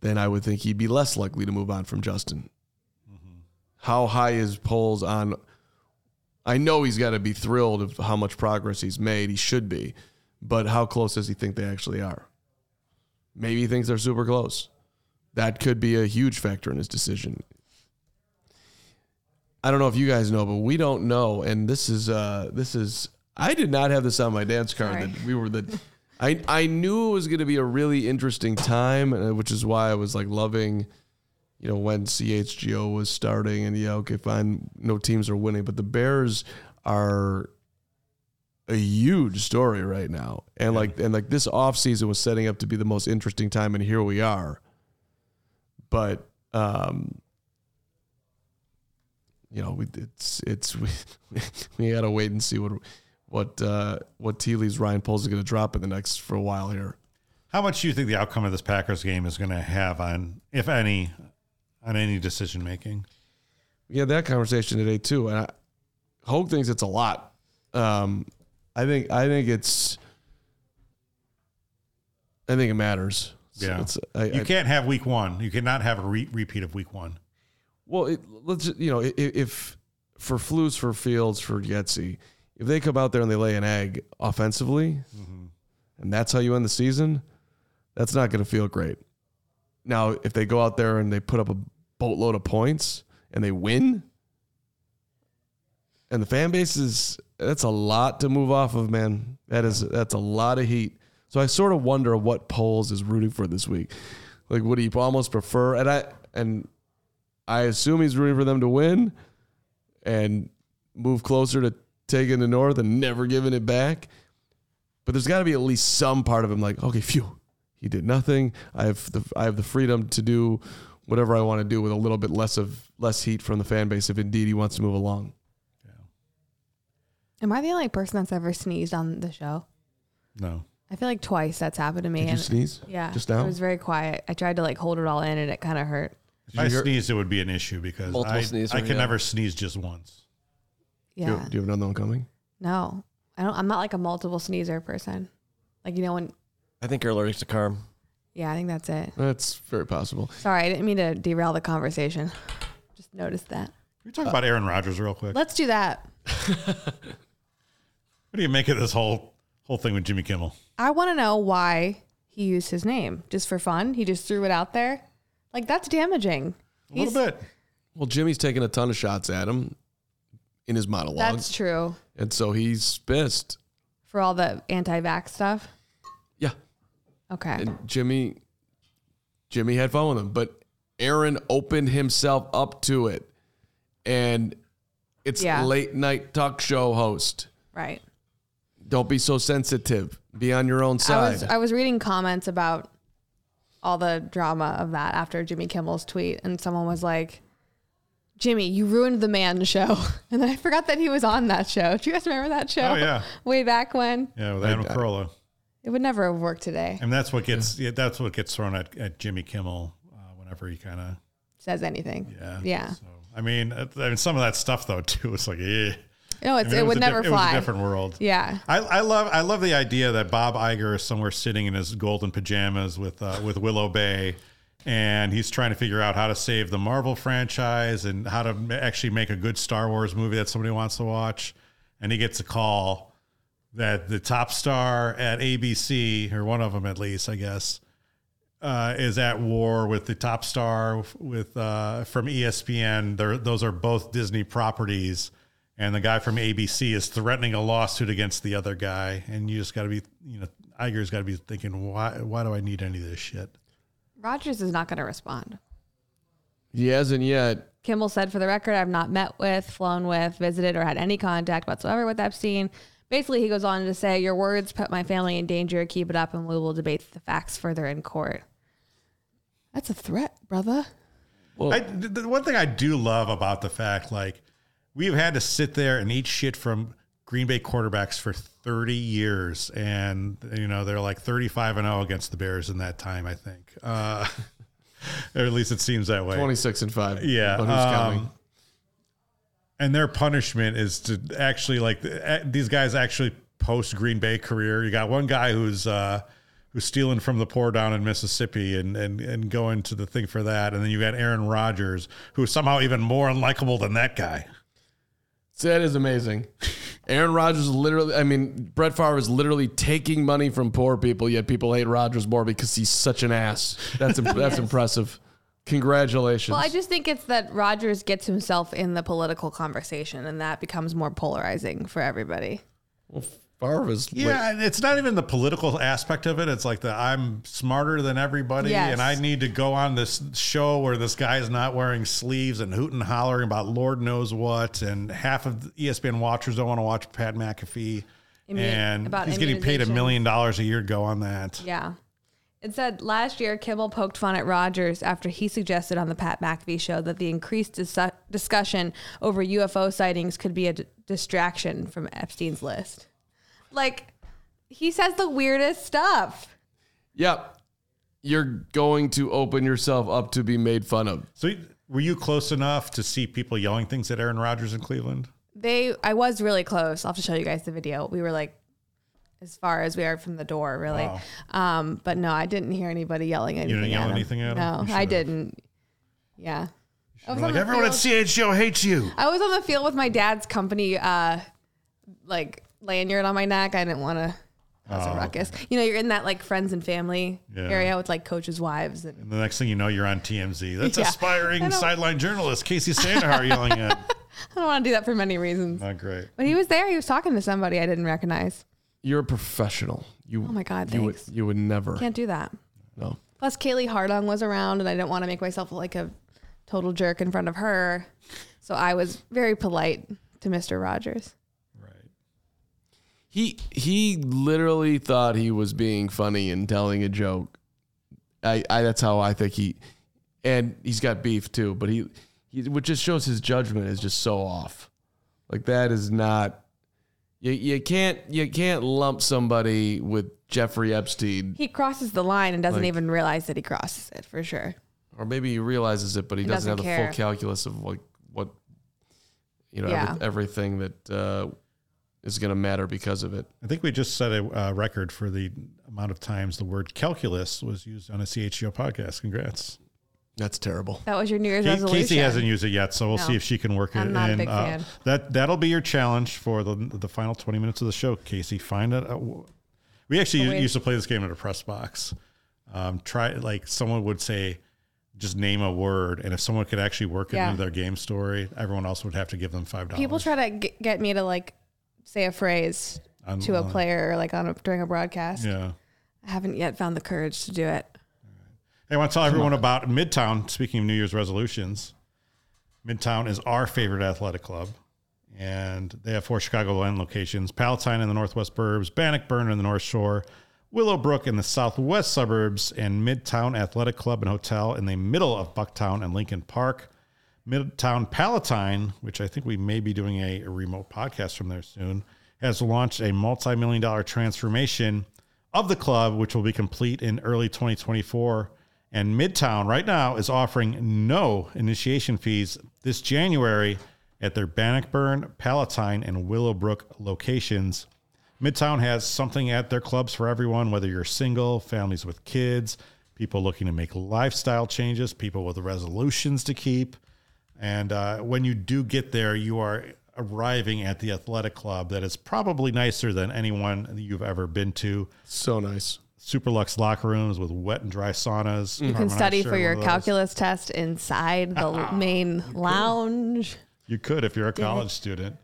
then I would think he'd be less likely to move on from Justin. Mm-hmm. How high is Poles on? I know he's got to be thrilled of how much progress he's made. He should be, but how close does he think they actually are? Maybe he thinks they're super close. That could be a huge factor in his decision. I don't know if you guys know, but we don't know. And this is uh this is I did not have this on my dance card
Sorry.
that we were the I I knew it was going to be a really interesting time, uh, which is why I was like loving you know when CHGO was starting and yeah, okay, fine, no teams are winning, but the Bears are a huge story right now. And like and like this offseason was setting up to be the most interesting time and here we are. But um you know, we, it's it's we, we got to wait and see what what uh, what tea leaves Ryan Poles is going to drop in the next for a while here.
How much do you think the outcome of this Packers game is going to have on, if any, on any decision making?
We had that conversation today too, and I, Hoge thinks it's a lot. Um, I think I think it's I think it matters. So
Yeah.
it's, I,
You
I-
can't have week one. You cannot have a re- repeat of week one.
Well, it, let's you know if, if for Flus, for Fields, for Getsy, if they come out there and they lay an egg offensively, mm-hmm. and that's how you end the season, that's not going to feel great. Now, if they go out there and they put up a boatload of points and they win, and the fan base is that's a lot to move off of, man. That is that's a lot of heat. So I sort of wonder what Poles is rooting for this week. Like, would he almost prefer? And I and I assume he's rooting for them to win and move closer to taking the North and never giving it back. But there's got to be at least some part of him like, okay, phew, he did nothing. I have the I have the freedom to do whatever I want to do with a little bit less of less heat from the fan base if indeed he wants to move along.
Am I the only person that's ever sneezed on the show?
No.
I feel like twice that's happened to me.
Did you sneeze?
Yeah,
Just now?
It was very quiet. I tried to like hold it all in, and it kind of hurt.
If I sneezed, it would be an issue because
Multiple
I,
sneezer,
I can
yeah.
never sneeze just once.
Do,
Yeah.
you, do you have another one coming?
No, I don't. I'm not like a multiple sneezer person. Like you know when.
I think you're allergic to Carm.
Yeah, I think that's it.
That's very possible.
Sorry, I didn't mean to derail the conversation. Just noticed that.
Can we talk about Aaron Rodgers real quick?
Let's do that.
What do you make of this whole whole thing with Jimmy Kimmel?
I want to know why he used his name just for fun. He just threw it out there. Like that's damaging.
A little bit.
Well, Jimmy's taking a ton of shots at him in his monologue.
That's true
and so he's pissed.
for all the anti-vax stuff.
Yeah.
Okay.
And Jimmy Jimmy had fun with him, but Aaron opened himself up to it. And it's
Yeah.
late night talk show host.
right.
Don't be so sensitive. Be on your own
I
side.
was I was reading comments about all the drama of that after Jimmy Kimmel's tweet, and someone was like, "Jimmy, you ruined the man show," and then I forgot that he was on that show. Do you guys remember that show?
Oh, yeah.
way back when.
Yeah, with Adam Carolla.
It would never have worked today.
And that's what gets yeah, that's what gets thrown at, at Jimmy Kimmel uh, whenever he kind of
Says anything.
yeah
Yeah.
So I mean, uh, I mean some of that stuff though too. It's like eh.
No,
I mean,
it
was
would never
fly. It was a different world.
Yeah.
I, I love I love the idea that Bob Iger is somewhere sitting in his golden pajamas with uh, with Willow Bay, and he's trying to figure out how to save the Marvel franchise and how to actually make a good Star Wars movie that somebody wants to watch. And he gets a call that the top star at ABC, or one of them at least, I guess, uh, is at war with the top star with uh, from ESPN. They're, those are both Disney properties, and the guy from ABC is threatening a lawsuit against the other guy. And you just got to be, you know, Iger's got to be thinking, why? Why do I need any of this shit?
Rodgers is not going to respond.
he hasn't yet.
Kimmel said, for the record, I've not met with, flown with, visited, or had any contact whatsoever with Epstein. Basically, he goes on to say, Your words put my family in danger. Keep it up, and we will debate the facts further in court. That's a threat, brother.
Well,
I, the the one thing I do love about the fact, like, we've had to sit there and eat shit from Green Bay quarterbacks for 30 years. And, you know, they're like 35 and 0 against the Bears in that time, I think. Uh, or at least it seems that way.
26 and 5.
Yeah.
But who's counting?
um, and their punishment is to actually like eh, these guys actually post Green Bay career. You got one guy who's uh, who's stealing from the poor down in Mississippi and and and going to the thing for that, and then you got Aaron Rodgers, who's somehow even more unlikable than that guy.
That is amazing. Aaron Rodgers is literally, I mean, Brett Favre is literally taking money from poor people, yet people hate Rodgers more because he's such an ass. That's im- that's impressive. Congratulations.
Well, I just think it's that Rodgers gets himself in the political conversation, and that becomes more polarizing for everybody.
well, Favre is
Yeah, and it's not even the political aspect of it. It's like the I'm smarter than everybody,
Yes.
and I need to go on this show where this guy is not wearing sleeves and hooting hollering about Lord knows what, and half of the ESPN watchers don't want to watch Pat McAfee,
Immu-
and
about
he's getting paid a million dollars a year to go on that.
Yeah. It said last year Kimmel poked fun at Rodgers after he suggested on the Pat McAfee show that the increased dis- discussion over UFO sightings could be a d- distraction from Epstein's list. Like, he says the weirdest stuff.
Yep. You're going to open yourself up to be made fun of.
So, were you close enough to see people yelling things at Aaron Rodgers in Cleveland?
They, I was really close. I'll have to show you guys the video. We were like as far as we are from the door, really.
Wow.
Um, but no, I didn't hear anybody yelling anything.
You didn't yell
at
anything at him?
No, I didn't. Yeah. I was
Like
the
everyone at
field-
CHGO hates you.
I was on the field with my dad's company, uh, like lanyard on my neck. I didn't want to. That's
Oh,
a ruckus. You know, you're in that like friends and family
Yeah.
area with like coaches' wives, and
And the next thing you know, you're on TMZ. That's
Yeah.
Aspiring sideline journalist Kacy Standohar yelling at.
I don't want to do that for many reasons.
Not great.
But he was there. He was talking to somebody I didn't recognize.
You're a professional. You
Oh my God,
you would
thanks.
you would never.
Can't do that.
No.
Plus, Kaylee Hartung was around, and I didn't want to make myself like a total jerk in front of her. So I was very polite to Mr.
Rodgers.
He he literally thought he was being funny and telling a joke. I, I that's how I think he and he's got beef too, but he, he which just shows his judgment is just so off. Like that is not you you can't you can't lump somebody with Jeffrey Epstein
He crosses the line and doesn't
Like-
even realize that he crosses it for sure.
or maybe he realizes it but he,
He
doesn't,
doesn't
have the full calculus of like what you know
Yeah.
every, everything that uh, is going to matter because of it.
I think we just set a uh, record for the amount of times the word calculus was used on a CHGO podcast. Congrats.
That's terrible.
That was your New Year's
Ca-
resolution.
Kacy hasn't used it yet, so we'll
No.
see if she can work it
I'm not a big
Uh,
fan.
that that'll be your challenge for the the final 20 minutes of the show. Kacy, find it. Uh, we actually
Oh,
used to play this game at a press box. Um, try like someone would say, just name a word, and if someone could actually work it
Yeah.
into their game story, everyone else would have to give them five dollars.
People try to g- get me to like say a phrase
On-
to a
on-
player like on a, during a broadcast.
Yeah.
I haven't yet found the courage to do it.
Hey, I want to tell everyone about Midtown. Speaking of New Year's resolutions, Midtown is our favorite athletic club, and they have four Chicagoland locations: Palatine in the northwest burbs, Bannockburn in the north shore, Willowbrook in the southwest suburbs, and Midtown Athletic Club and Hotel in the middle of Bucktown and Lincoln Park. Midtown Palatine, which I think we may be doing a, a remote podcast from there soon, has launched a multi million dollar transformation of the club, which will be complete in early 2024. And Midtown right now is offering no initiation fees this January at their Bannockburn, Palatine, and Willowbrook locations. Midtown has something at their clubs for everyone, whether you're single, families with kids, people looking to make lifestyle changes, people with resolutions to keep. And uh, when you do get there, you are arriving at the athletic club that is probably nicer than anyone you've ever been to.
So nice.
Super luxe locker rooms with wet and dry saunas.
You can study for your calculus test inside the main lounge.
You could if you're a college student.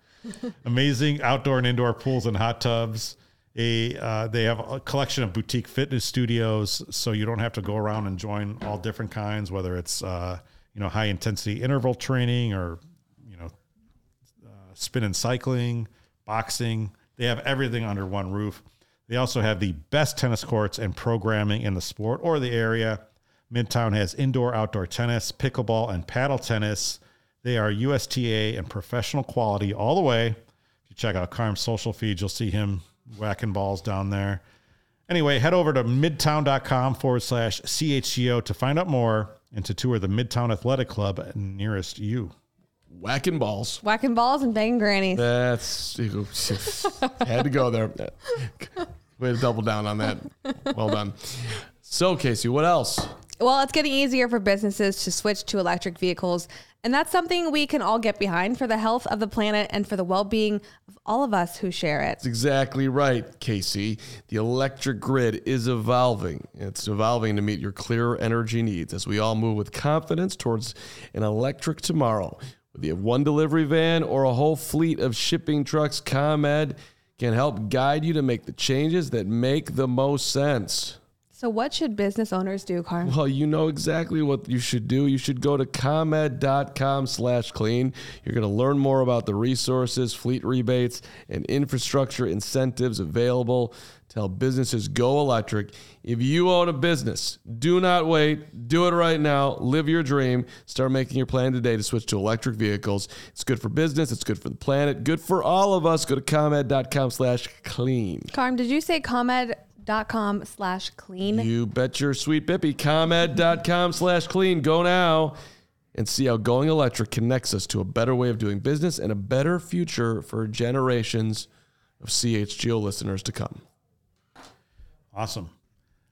Amazing outdoor and indoor pools and hot tubs. A uh, they have a collection of boutique fitness studios, so you don't have to go around and join all different kinds, whether it's uh, you know high intensity interval training or you know uh, spin and cycling, boxing. They have everything under one roof. They also have the best tennis courts and programming in the sport or the area. Midtown has indoor, outdoor tennis, pickleball, and paddle tennis. They are USTA and professional quality all the way. If you check out Carm's social feed, you'll see him whacking balls down there. Anyway, head over to midtown.com forward slash CHGO to find out more and to tour the Midtown Athletic Club nearest you.
Whacking balls.
Whacking balls and banging grannies.
That's had to go there. Way to double down on that. Well done. So, Kacy, what else?
Well, it's getting easier for businesses to switch to electric vehicles. And that's something we can all get behind for the health of the planet and for the well being of all of us who share it.
That's exactly right, Kacy. The electric grid is evolving. It's evolving to meet your clearer energy needs as we all move with confidence towards an electric tomorrow. Whether you have one delivery van or a whole fleet of shipping trucks, ComEd can help guide you to make the changes that make the most sense.
So, what should business owners do, Carm?
Well, you know exactly what you should do. You should go to comed.com slash clean. You're going to learn more about the resources, fleet rebates, and infrastructure incentives available to help businesses go electric. If you own a business, do not wait. Do it right now. Live your dream. Start making your plan today to switch to electric vehicles. It's good for business. It's good for the planet. Good for all of us. Go to comed.com slash clean.
Carm, did you say comed.com slash clean?
You bet your sweet bippy. ComEd.com slash clean. Go now and see how going electric connects us to a better way of doing business and a better future for generations of CHGO listeners to come.
Awesome.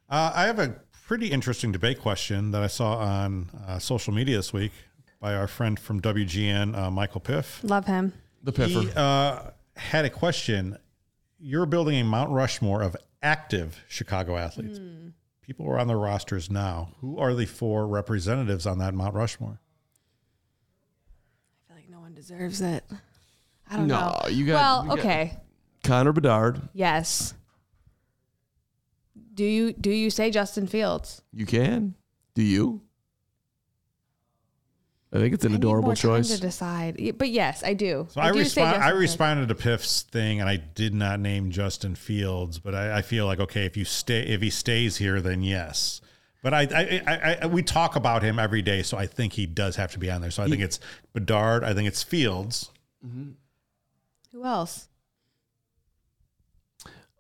Uh, I have a pretty interesting debate question that I saw on uh, social media this week by our friend from WGN, uh, Michael Piff.
Love him.
The Piffer.
He uh, had a question. You're building a Mount Rushmore of active Chicago athletes. People are on the rosters now. Who are the four representatives on that Mount Rushmore?
I feel like no one deserves it. I don't
No,
know.
you got-
Well,
you got-
okay.
Connor Bedard.
Yes. Do you do you say Justin Fields?
You can. Do you? I think it's an
I need
adorable
more time
choice.
to decide. But yes, I do.
So I,
do say
respond. I responded to Piff's thing, and I did not name Justin Fields, but I, I feel like okay, if you stay, if he stays here, then yes. But I, I, I, I, we talk about him every day, so I think he does have to be on there. So I think it's Bedard. I think it's Fields.
Who else?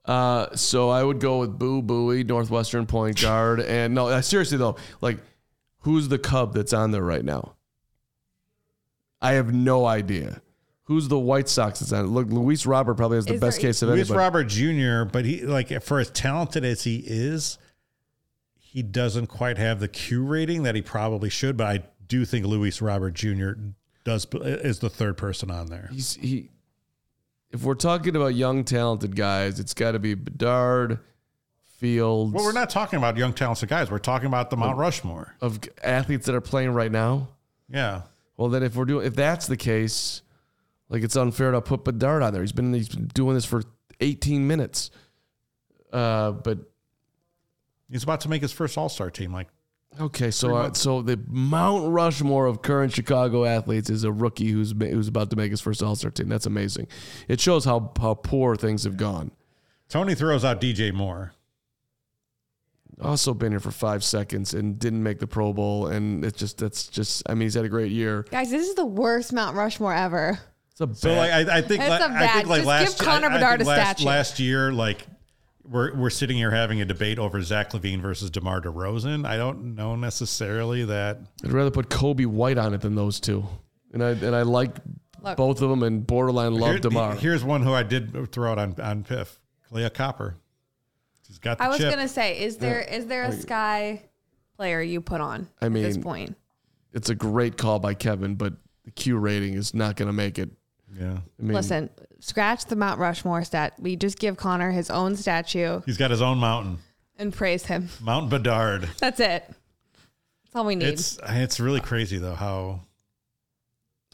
Uh, so I would go with Boo Buie, Northwestern point guard, and no, uh, seriously though, like, who's the Cub that's on there right now? I have no idea. Who's the White Sox that's on? it? Look, Luis Robert probably has the
Is
best
there-
case of
Luis
anybody.
Robert Jr., but he like for as talented as he is, he doesn't quite have the Q rating that he probably should. But I do think Luis Robert Jr. does is the third person on there.
He's he. If we're talking about young talented guys, it's got to be Bedard, Fields.
Well, we're not talking about young talented guys. We're talking about the Mount Rushmore.
of athletes that are playing right now.
Yeah.
Well, then if we're doing if that's the case, like it's unfair to put Bedard on there. He's been he's been doing this for 18 minutes. Uh, but
He's about to make his first All Star team. Like,
okay, so uh, so the Mount Rushmore of current Chicago athletes is a rookie who's who's about to make his first All Star team. That's amazing. It shows how how poor things have gone.
Tony throws out DJ Moore.
Also been here for five seconds and didn't make the Pro Bowl, and it's just that's just. I mean, he's had a great year.
Guys, this is the worst Mount Rushmore ever.
It's a
So, like, I, I think,
It's
like,
a
I
bad-
think, like
just
last,
give Connor
I- I
Bedard
think
a
last,
statue.
last year, like, we're we're sitting here having a debate over Zach LaVine versus DeMar DeRozan. I don't know necessarily that.
I'd rather put Coby White on it than those two, and I and I like
Look.
both of them and borderline love
Here-
Demar.
Here's one who I did throw out on on Piff, Kahleah Copper. He's got the
I was
chip.
gonna say, is there is there a Sky player you put on
I
at this
mean,
point?
it's a great call by Kevin, but the Q rating is not going to make it.
yeah,
I mean,
Listen, scratch the Mount Rushmore stat. We just give Connor his own statue
he's got his own mountain,
and praise him.
Mount Bedard.
That's it. That's all we need.
It's it's really crazy though how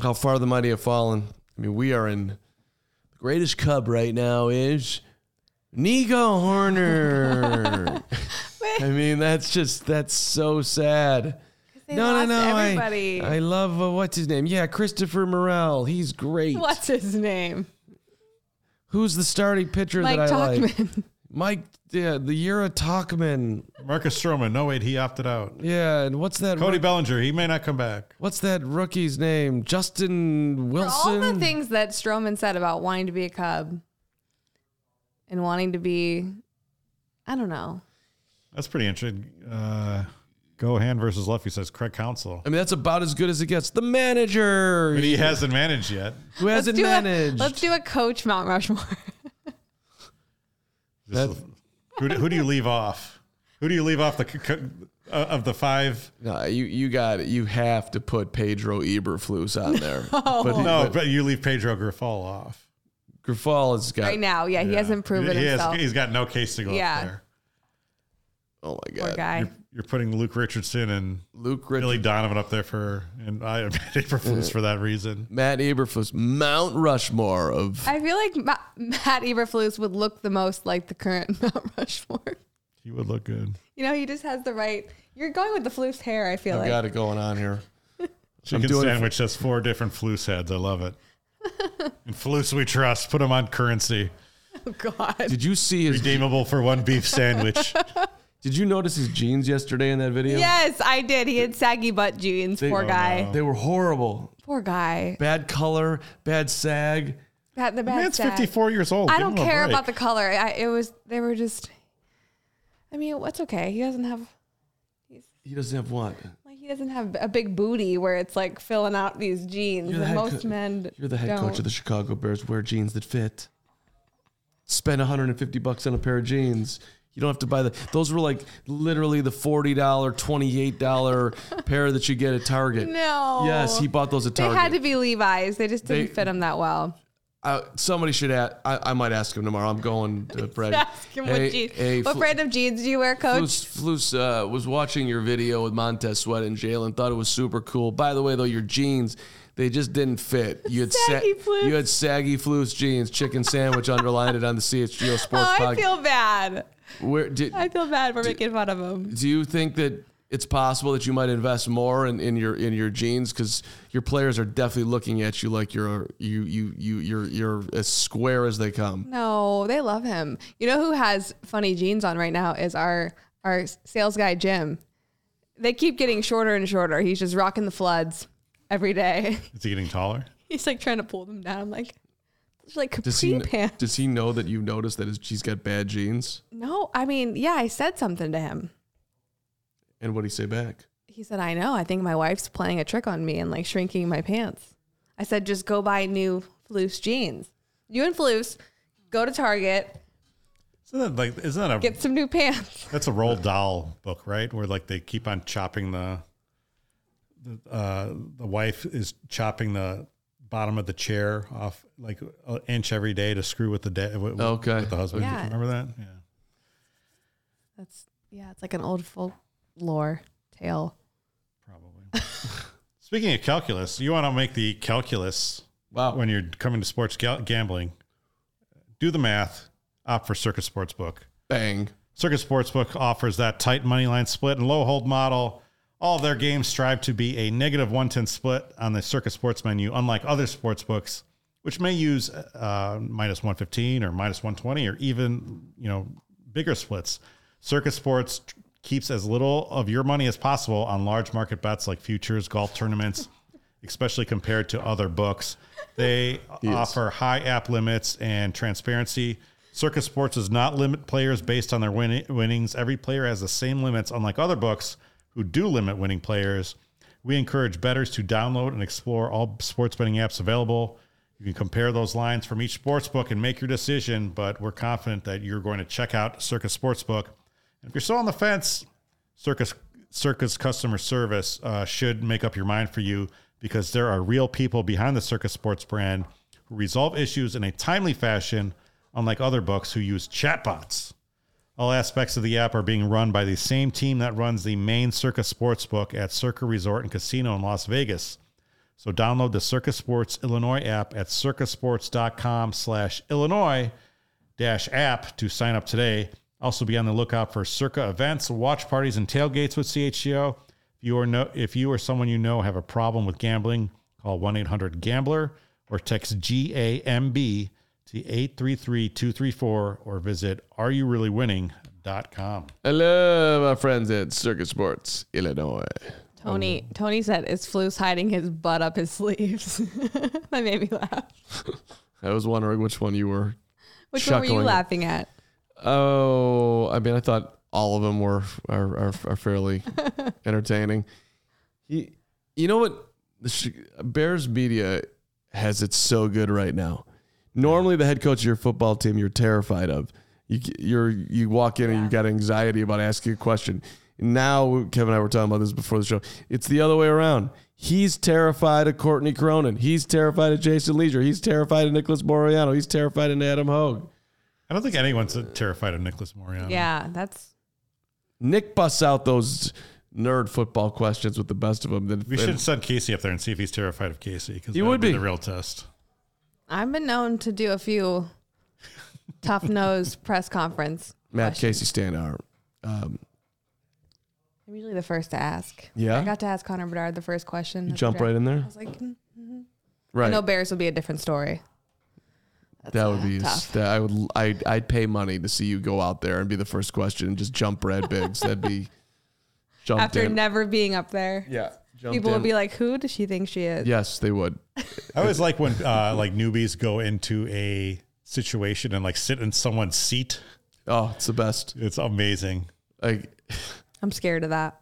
how far the mighty have fallen. I mean, we are in the greatest cub right now is Nico Hoerner. I mean, that's just that's so sad.
They
no, no, no.
Everybody.
I, I love uh, what's his name? Yeah, Christopher Morel. He's great.
What's his name?
Who's the starting pitcher
Mike
that I like?
Tauchman.
Mike, yeah, the Yura Tauchman.
Marcus Stroman. No wait, he opted out.
Yeah, and what's that?
Cody
rook-
Bellinger. He may not come back.
what's that rookie's name? Justin
For
Wilson.
all the things that Stroman said about wanting to be a Cub and wanting to be, I don't know.
That's pretty interesting. Uh, Go hand versus Luffy says Craig Counsell.
I mean, that's about as good as it gets. The manager
But he hasn't managed yet.
who
Let's
hasn't managed.
a, let's do a coach Mount Rushmore.
Just- who, do, who do you leave off? Who do you leave off the c- c- uh, of the five?
No, you you got it. You have to put Pedro Eberflus on there.
Oh.
But,
No,
but
but you leave Pedro Grifol off.
Grifol has got.
right now. Yeah, he hasn't proven
he
himself.
Has, he's got no case to go
Yeah.
up there.
Oh my god, Poor
guy.
You're, you're putting Luke Richardson and
Luke Rich,
Billy Donovan up there for, and uh, I am Eberflus mm. for that reason.
Matt Eberflus, Mount Rushmore of.
I feel like Ma- Matt Eberflus would look the most like the current Mount Rushmore.
He would look good.
You know, he just has the right. You're going with the Flus hair. I feel
I've
like.
got it going on here.
Chicken
doing
sandwich has four different Flus heads. I love it. and Flus we trust. Put them on currency.
Oh God.
Did you see his?
Redeemable for one beef sandwich.
Did you notice his jeans yesterday in that video?
Yes, I did. He had saggy butt jeans.
They-
Poor
Oh,
guy.
They were horrible.
Poor guy.
Bad color, bad sag.
That the bad
Man's
sag.
54 years old.
I
Give
don't
him a
care
break.
about the color. I, it was. They were just. I mean, what's okay? He doesn't have.
He doesn't have what?
Doesn't have a big booty where it's like filling out these jeans.
The
And most
co-
men.
You're the head
don't.
coach of the Chicago Bears. Wear jeans that fit. Spend 150 bucks on a pair of jeans. You don't have to buy the. Those were like literally the forty dollar, twenty eight dollar pair that you get at Target.
No.
Yes, he bought those at Target.
They had to be Levi's. They just didn't
They-
fit him that well.
Uh, somebody should ask. I, I might ask him tomorrow. I'm going to Fred.
Ask him what jeans.
hey,
what
Fl-
brand of jeans do you wear, Coach?
Flus, Flus uh, was watching your video with Montez Sweat and Jalen. Thought it was super cool. By the way, though, your jeans they just didn't fit. You had
Saggy Flus.
you had saggy Flus jeans. Chicken sandwich underlined it on the CHGO Sports.
Oh, I
Podcast.
feel bad.
Where did
I feel bad for making fun of him.
do you think that it's possible that you might invest more in, in your in your jeans because your players are definitely looking at you like you're you you you you're you're as square as they come.
No, they love him. You know who has funny jeans on right now is our our sales guy Jim. They keep getting shorter and shorter. He's just rocking the floods every day.
Is he getting taller?
He's like trying to pull them down. I'm like, it's like capri
Does he
pants.
does he know that you noticed that his, he's got bad jeans?
no, I mean, yeah, I said something to him.
And what did he say back?
He said, I know. I think my wife's playing a trick on me and like shrinking my pants. I said, just go buy new Flus jeans. You and Flus, go to Target,
Isn't that like? Isn't that a?
get some new pants.
that's a Roald Dahl book, right? Where like they keep on chopping the. The, uh, the wife is chopping the bottom of the chair off like an inch every day to screw with the da- with,
Okay.
with the husband.
Yeah.
Remember that? Yeah.
That's, yeah, it's like an old folklore tale.
Probably. Speaking of calculus, you want to make the calculus
Wow.
when you're coming to sports ga- gambling. Do the math. Opt for Circa Sportsbook.
Bang.
Circa Sportsbook offers that tight money line split and low hold model. All their games strive to be a negative 110 split on the Circa Sports menu, unlike other sports books, which may use uh, minus 115 or minus 120 or even you know bigger splits. Circa Sports keeps as little of your money as possible on large market bets like futures, golf tournaments, especially compared to other books. They offer high app limits and transparency. Circa Sports does not limit players based on their win- winnings. Every player has the same limits, unlike other books who do limit winning players. We encourage bettors to download and explore all sports betting apps available. You can compare those lines from each sports book and make your decision, but we're confident that you're going to check out Circa Sportsbook. If you're still on the fence, Circus Circus customer service uh, should make up your mind for you because there are real people behind the Circa Sports brand who resolve issues in a timely fashion, unlike other books who use chatbots. All aspects of the app are being run by the same team that runs the main Circa Sports book at Circa Resort and Casino in Las Vegas. So download the Circa Sports Illinois app at circasports.com slash Illinois dash app to sign up today. Also be on the lookout for Circa events, watch parties, and tailgates with CHGO. If you or no, if you or someone you know have a problem with gambling, call 1-800-GAMBLER or text GAMB to 833-234 or visit areyourreallywinning.com.
Hello, my friends at Circa Sports, Illinois.
Tony um, Tony said, "Is Flus hiding his butt up his sleeves?" that made me laugh.
I was wondering which one you were.
Which one were you laughing at?
Oh, I mean, I thought all of them were are are, are fairly entertaining. He, you know what? The Bears media has it so good right now. Normally, the head coach of your football team you're terrified of. You you're you walk in and you got anxiety about asking a question. Now, Kevin and I were talking about this before the show. It's the other way around. He's terrified of Courtney Cronin. He's terrified of Jason Lieser. He's terrified of Nicholas Moreano. He's terrified of Adam Hoge.
I don't think anyone's terrified of Nicholas Moreano.
Yeah, that's
Nick busts out those nerd football questions with the best of them. Then
We should send Kacy up there and see if he's terrified of Kacy because
He would be.
the real test.
I've been known to do a few tough nosed press conference.
Matt
questions.
Kacy stand Um,
I'm usually the first to ask.
Yeah?
I got to ask Connor Bedard the first question.
you
at the
jump
draft.
right in there.
I was like, mm. I
Right.
know Bears will be a different story. That's,
that would be
tough.
that I would I'd, I'd pay money to see you go out there and be the first question and just jump Brad Biggs. That'd be jumped
After
in.
never being up there,
yeah,
people
in.
would be like, "Who does she think she is?"
yes, they would.
I always like when uh, like newbies go into a situation and like sit in someone's seat.
Oh, it's the best.
It's amazing.
Like
I'm scared of that.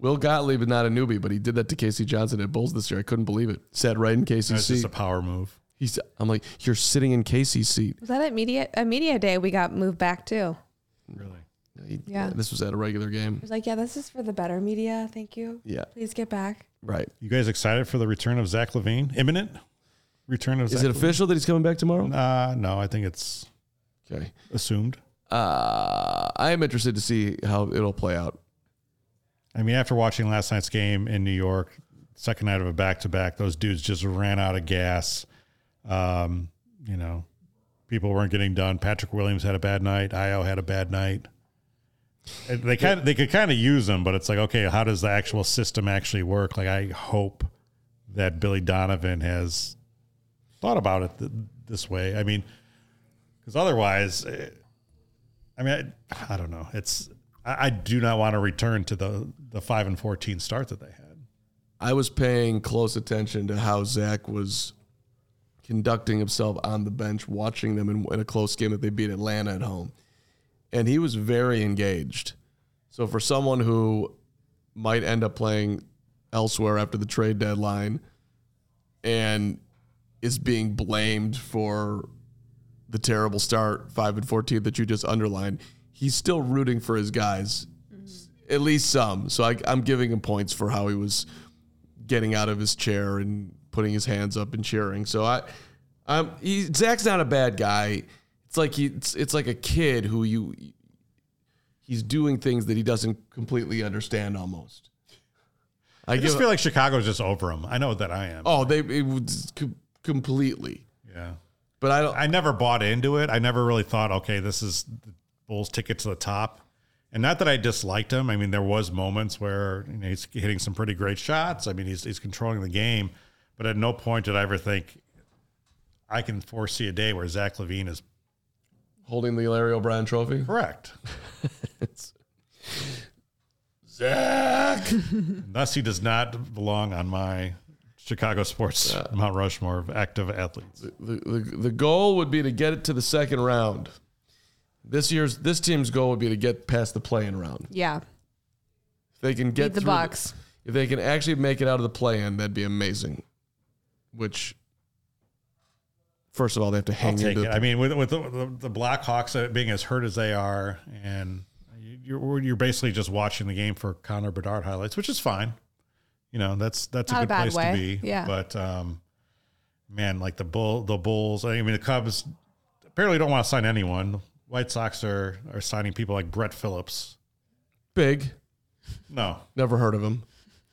Will Gottlieb is not a newbie, but he did that to K.C. Johnson at Bulls this year. I couldn't believe it. Sat right in K.C.'s
It's just
seat.
a power move.
He's. I'm like, you're sitting in K.C.'s seat.
Was that at media? A media day, we got moved back too.
Really.
He-
Yeah.
This was at a regular game.
I was like, "Yeah, this is for the better media. Thank you.
Yeah.
Please get back."
Right.
You guys excited for the return of Zach LaVine? Imminent return of
Is
Zach
it
LaVine?
official that he's coming back tomorrow?
Uh, no, I think it's
Okay.
assumed.
Uh, I am interested to see how it'll play out.
I mean, after watching last night's game in New York, second night of a back to back, those dudes just ran out of gas. Um, you know, people weren't getting done. Patrick Williams had a bad night. Ayo had a bad night. And They kind of they could kind of use them, but it's like, okay, how does the actual system actually work? Like, I hope that Billy Donovan has thought about it th- this way. I mean, because otherwise, eh, I mean, I, I don't know. It's I, I do not want to return to the the five and fourteen start that they had.
I was paying close attention to how Zach was conducting himself on the bench, watching them in, in a close game that they beat Atlanta at home. And he was very engaged. So for someone who might end up playing elsewhere after the trade deadline and is being blamed for the terrible start, 5 and 14 that you just underlined, he's still rooting for his guys. Mm-hmm. At least some. So I, I'm giving him points for how he was getting out of his chair and putting his hands up and cheering. So I, I'm he, Zach's not a bad guy. It's like he, it's, it's like a kid who you, he's doing things that he doesn't completely understand almost. I,
I just feel like Chicago's just over him. I know that I am.
oh, they it was com- completely,
Yeah,
but I don't.
I never bought into it. I never really thought, okay, this is the Bulls' ticket to the top. And not that I disliked him. I mean, there was moments where you know, he's hitting some pretty great shots. I mean, he's he's controlling the game. But at no point did I ever think I can foresee a day where Zach LaVine is
holding the Larry O'Brien trophy.
correct.
Zach.
Thus, he does not belong on my Chicago sports Mount Rushmore of active athletes.
the, the, the goal would be to get it to the second round. This year's this team's goal would be to get past the play-in round.
Yeah,
If they can get
beat the
through
Bucks.
if they can actually make it out of the play-in, that'd be amazing. Which, first of all, they have to
I'll
hang
take
into.
it. I mean, with with the, the, the Blackhawks uh, being as hurt as they are, and you're you're basically just watching the game for Connor Bedard highlights, which is fine. You know, that's that's
Not
a
a
good
bad
place
way.
to be.
Yeah.
But um, man, like the bull, the Bulls. I mean, the Cubs apparently don't want to sign anyone. White Sox are are signing people like Brett Phillips.
Big.
No,
Never heard of him.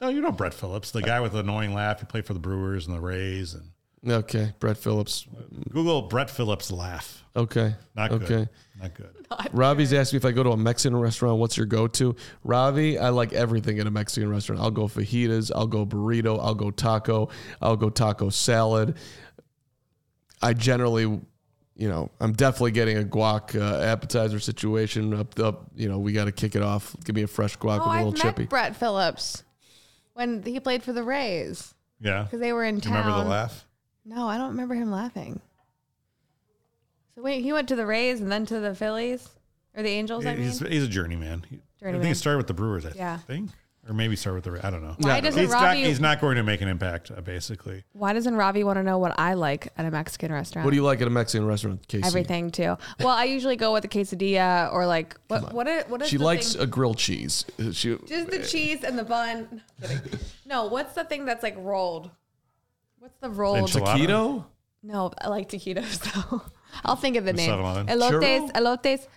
No, you know Brett Phillips, the guy with the annoying laugh. He played for the Brewers and the Rays. And
Okay, Brett Phillips.
Google Brett Phillips laugh.
Okay,
Not
okay.
good. Not good.
Ravi's asked me if I go to a Mexican restaurant, what's your go-to? Ravi, I like everything at a Mexican restaurant. I'll go fajitas, I'll go burrito, I'll go taco, I'll go taco salad. I generally, you know, I'm definitely getting a guac uh, appetizer situation up. Up, you know, we got to kick it off. Give me a fresh guac
Oh,
with a
I've
little
met
chippy.
Brett Phillips when he played for the Rays
Yeah.
because they were in
You
town.
remember the laugh?
No, I don't remember him laughing. So wait, he went to the Rays and then to the Phillies, or the Angels. I mean,
he's, he's a journeyman. He- I
Journeyman.
think he started with the Brewers. I
Yeah.
think, or maybe start with the. I don't know.
why doesn't
He's not,
Ravi?
he's not going to make an impact, uh, basically.
why doesn't Ravi want to know what I like at a Mexican restaurant?
What do you like at a Mexican restaurant, Kacy?
Everything too. Well, I usually go with a quesadilla or like what? What? Is, what is
She
the
likes
thing-
a grilled cheese. She
just the cheese and the bun. No, what's the thing that's like rolled? What's the rolled?
Enchilada?
keto.
No, I like taquitos though. I'll think of the
The
name. Elotes,
Churro?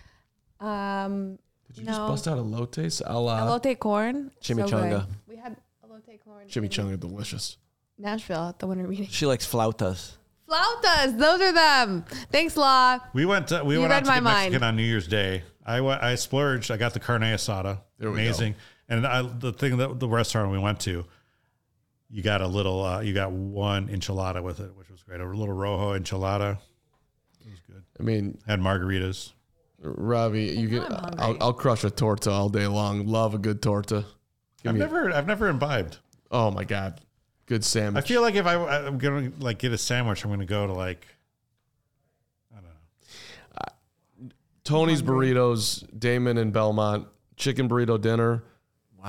elotes. Um,
Did you
no,
just bust out elotes a la
elote corn. So
Chimichanga.
good. we had elote corn. in
chimichanga? Delicious.
Nashville at the winter meeting.
She likes flautas.
Flautas, those are them. Thanks, Law.
We went. To, we
You
went out to
my
get Mexican on New Year's Day. I went, I splurged. I got the carne asada.
There we
Amazing. And I, the thing that the restaurant we went to, you got a little. Uh, you got one enchilada with it, which was great. A little rojo enchilada. It was good.
I mean,
Had margaritas.
Ravi, you get.
I'm hungry.
I'll, I'll crush a torta all day long. Love a good torta. Give
I've
me.
never. I've never imbibed.
oh my god, good sandwich.
I
sandwich.
feel like if I, I'm gonna like get a sandwich, I'm gonna go to like. I don't know.
Tony's burritos, Damen and Belmont, chicken burrito dinner.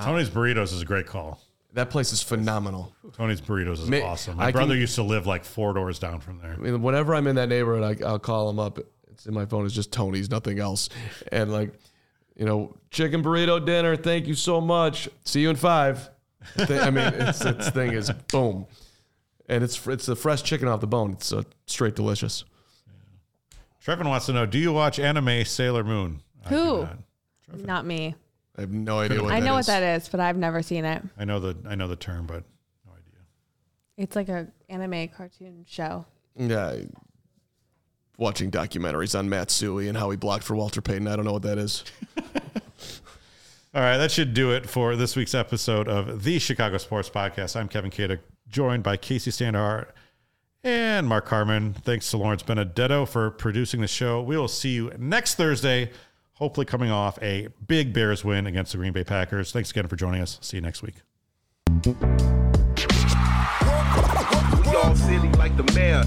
Tony's Burritos is a great call.
That place is phenomenal.
Tony's Burritos is
Ma-
awesome. My
I
brother
can-
used to live like four doors down from there.
I mean, whenever I'm in that neighborhood, I, I'll call him up. It's in my phone. It's just Tony's, nothing else. And like, you know, chicken burrito dinner. Thank you so much. See you in five. I mean, it's, its thing is boom, and it's it's the fresh chicken off the bone. It's uh, straight delicious.
Trevin wants to know: Do you watch anime Sailor Moon?
Who?
not.
Not me.
I have no idea what
I know
is.
what that is, but I've never seen it.
I know the I know the term, but no idea.
It's like a anime cartoon show.
Yeah, watching documentaries on Matt Suhey and how he blocked for Walter Payton. I don't know what that is.
All right, that should do it for this week's episode of the Chicago Sports Podcast. I'm Kevin Kaduk, joined by Kacy Standohar and Mark Carman. Thanks to Lawrence Benedetto for producing the show. We will see you next Thursday, hopefully coming off a big Bears win against the Green Bay Packers. Thanks again for joining us. See you next week.
We all silly like the mayor.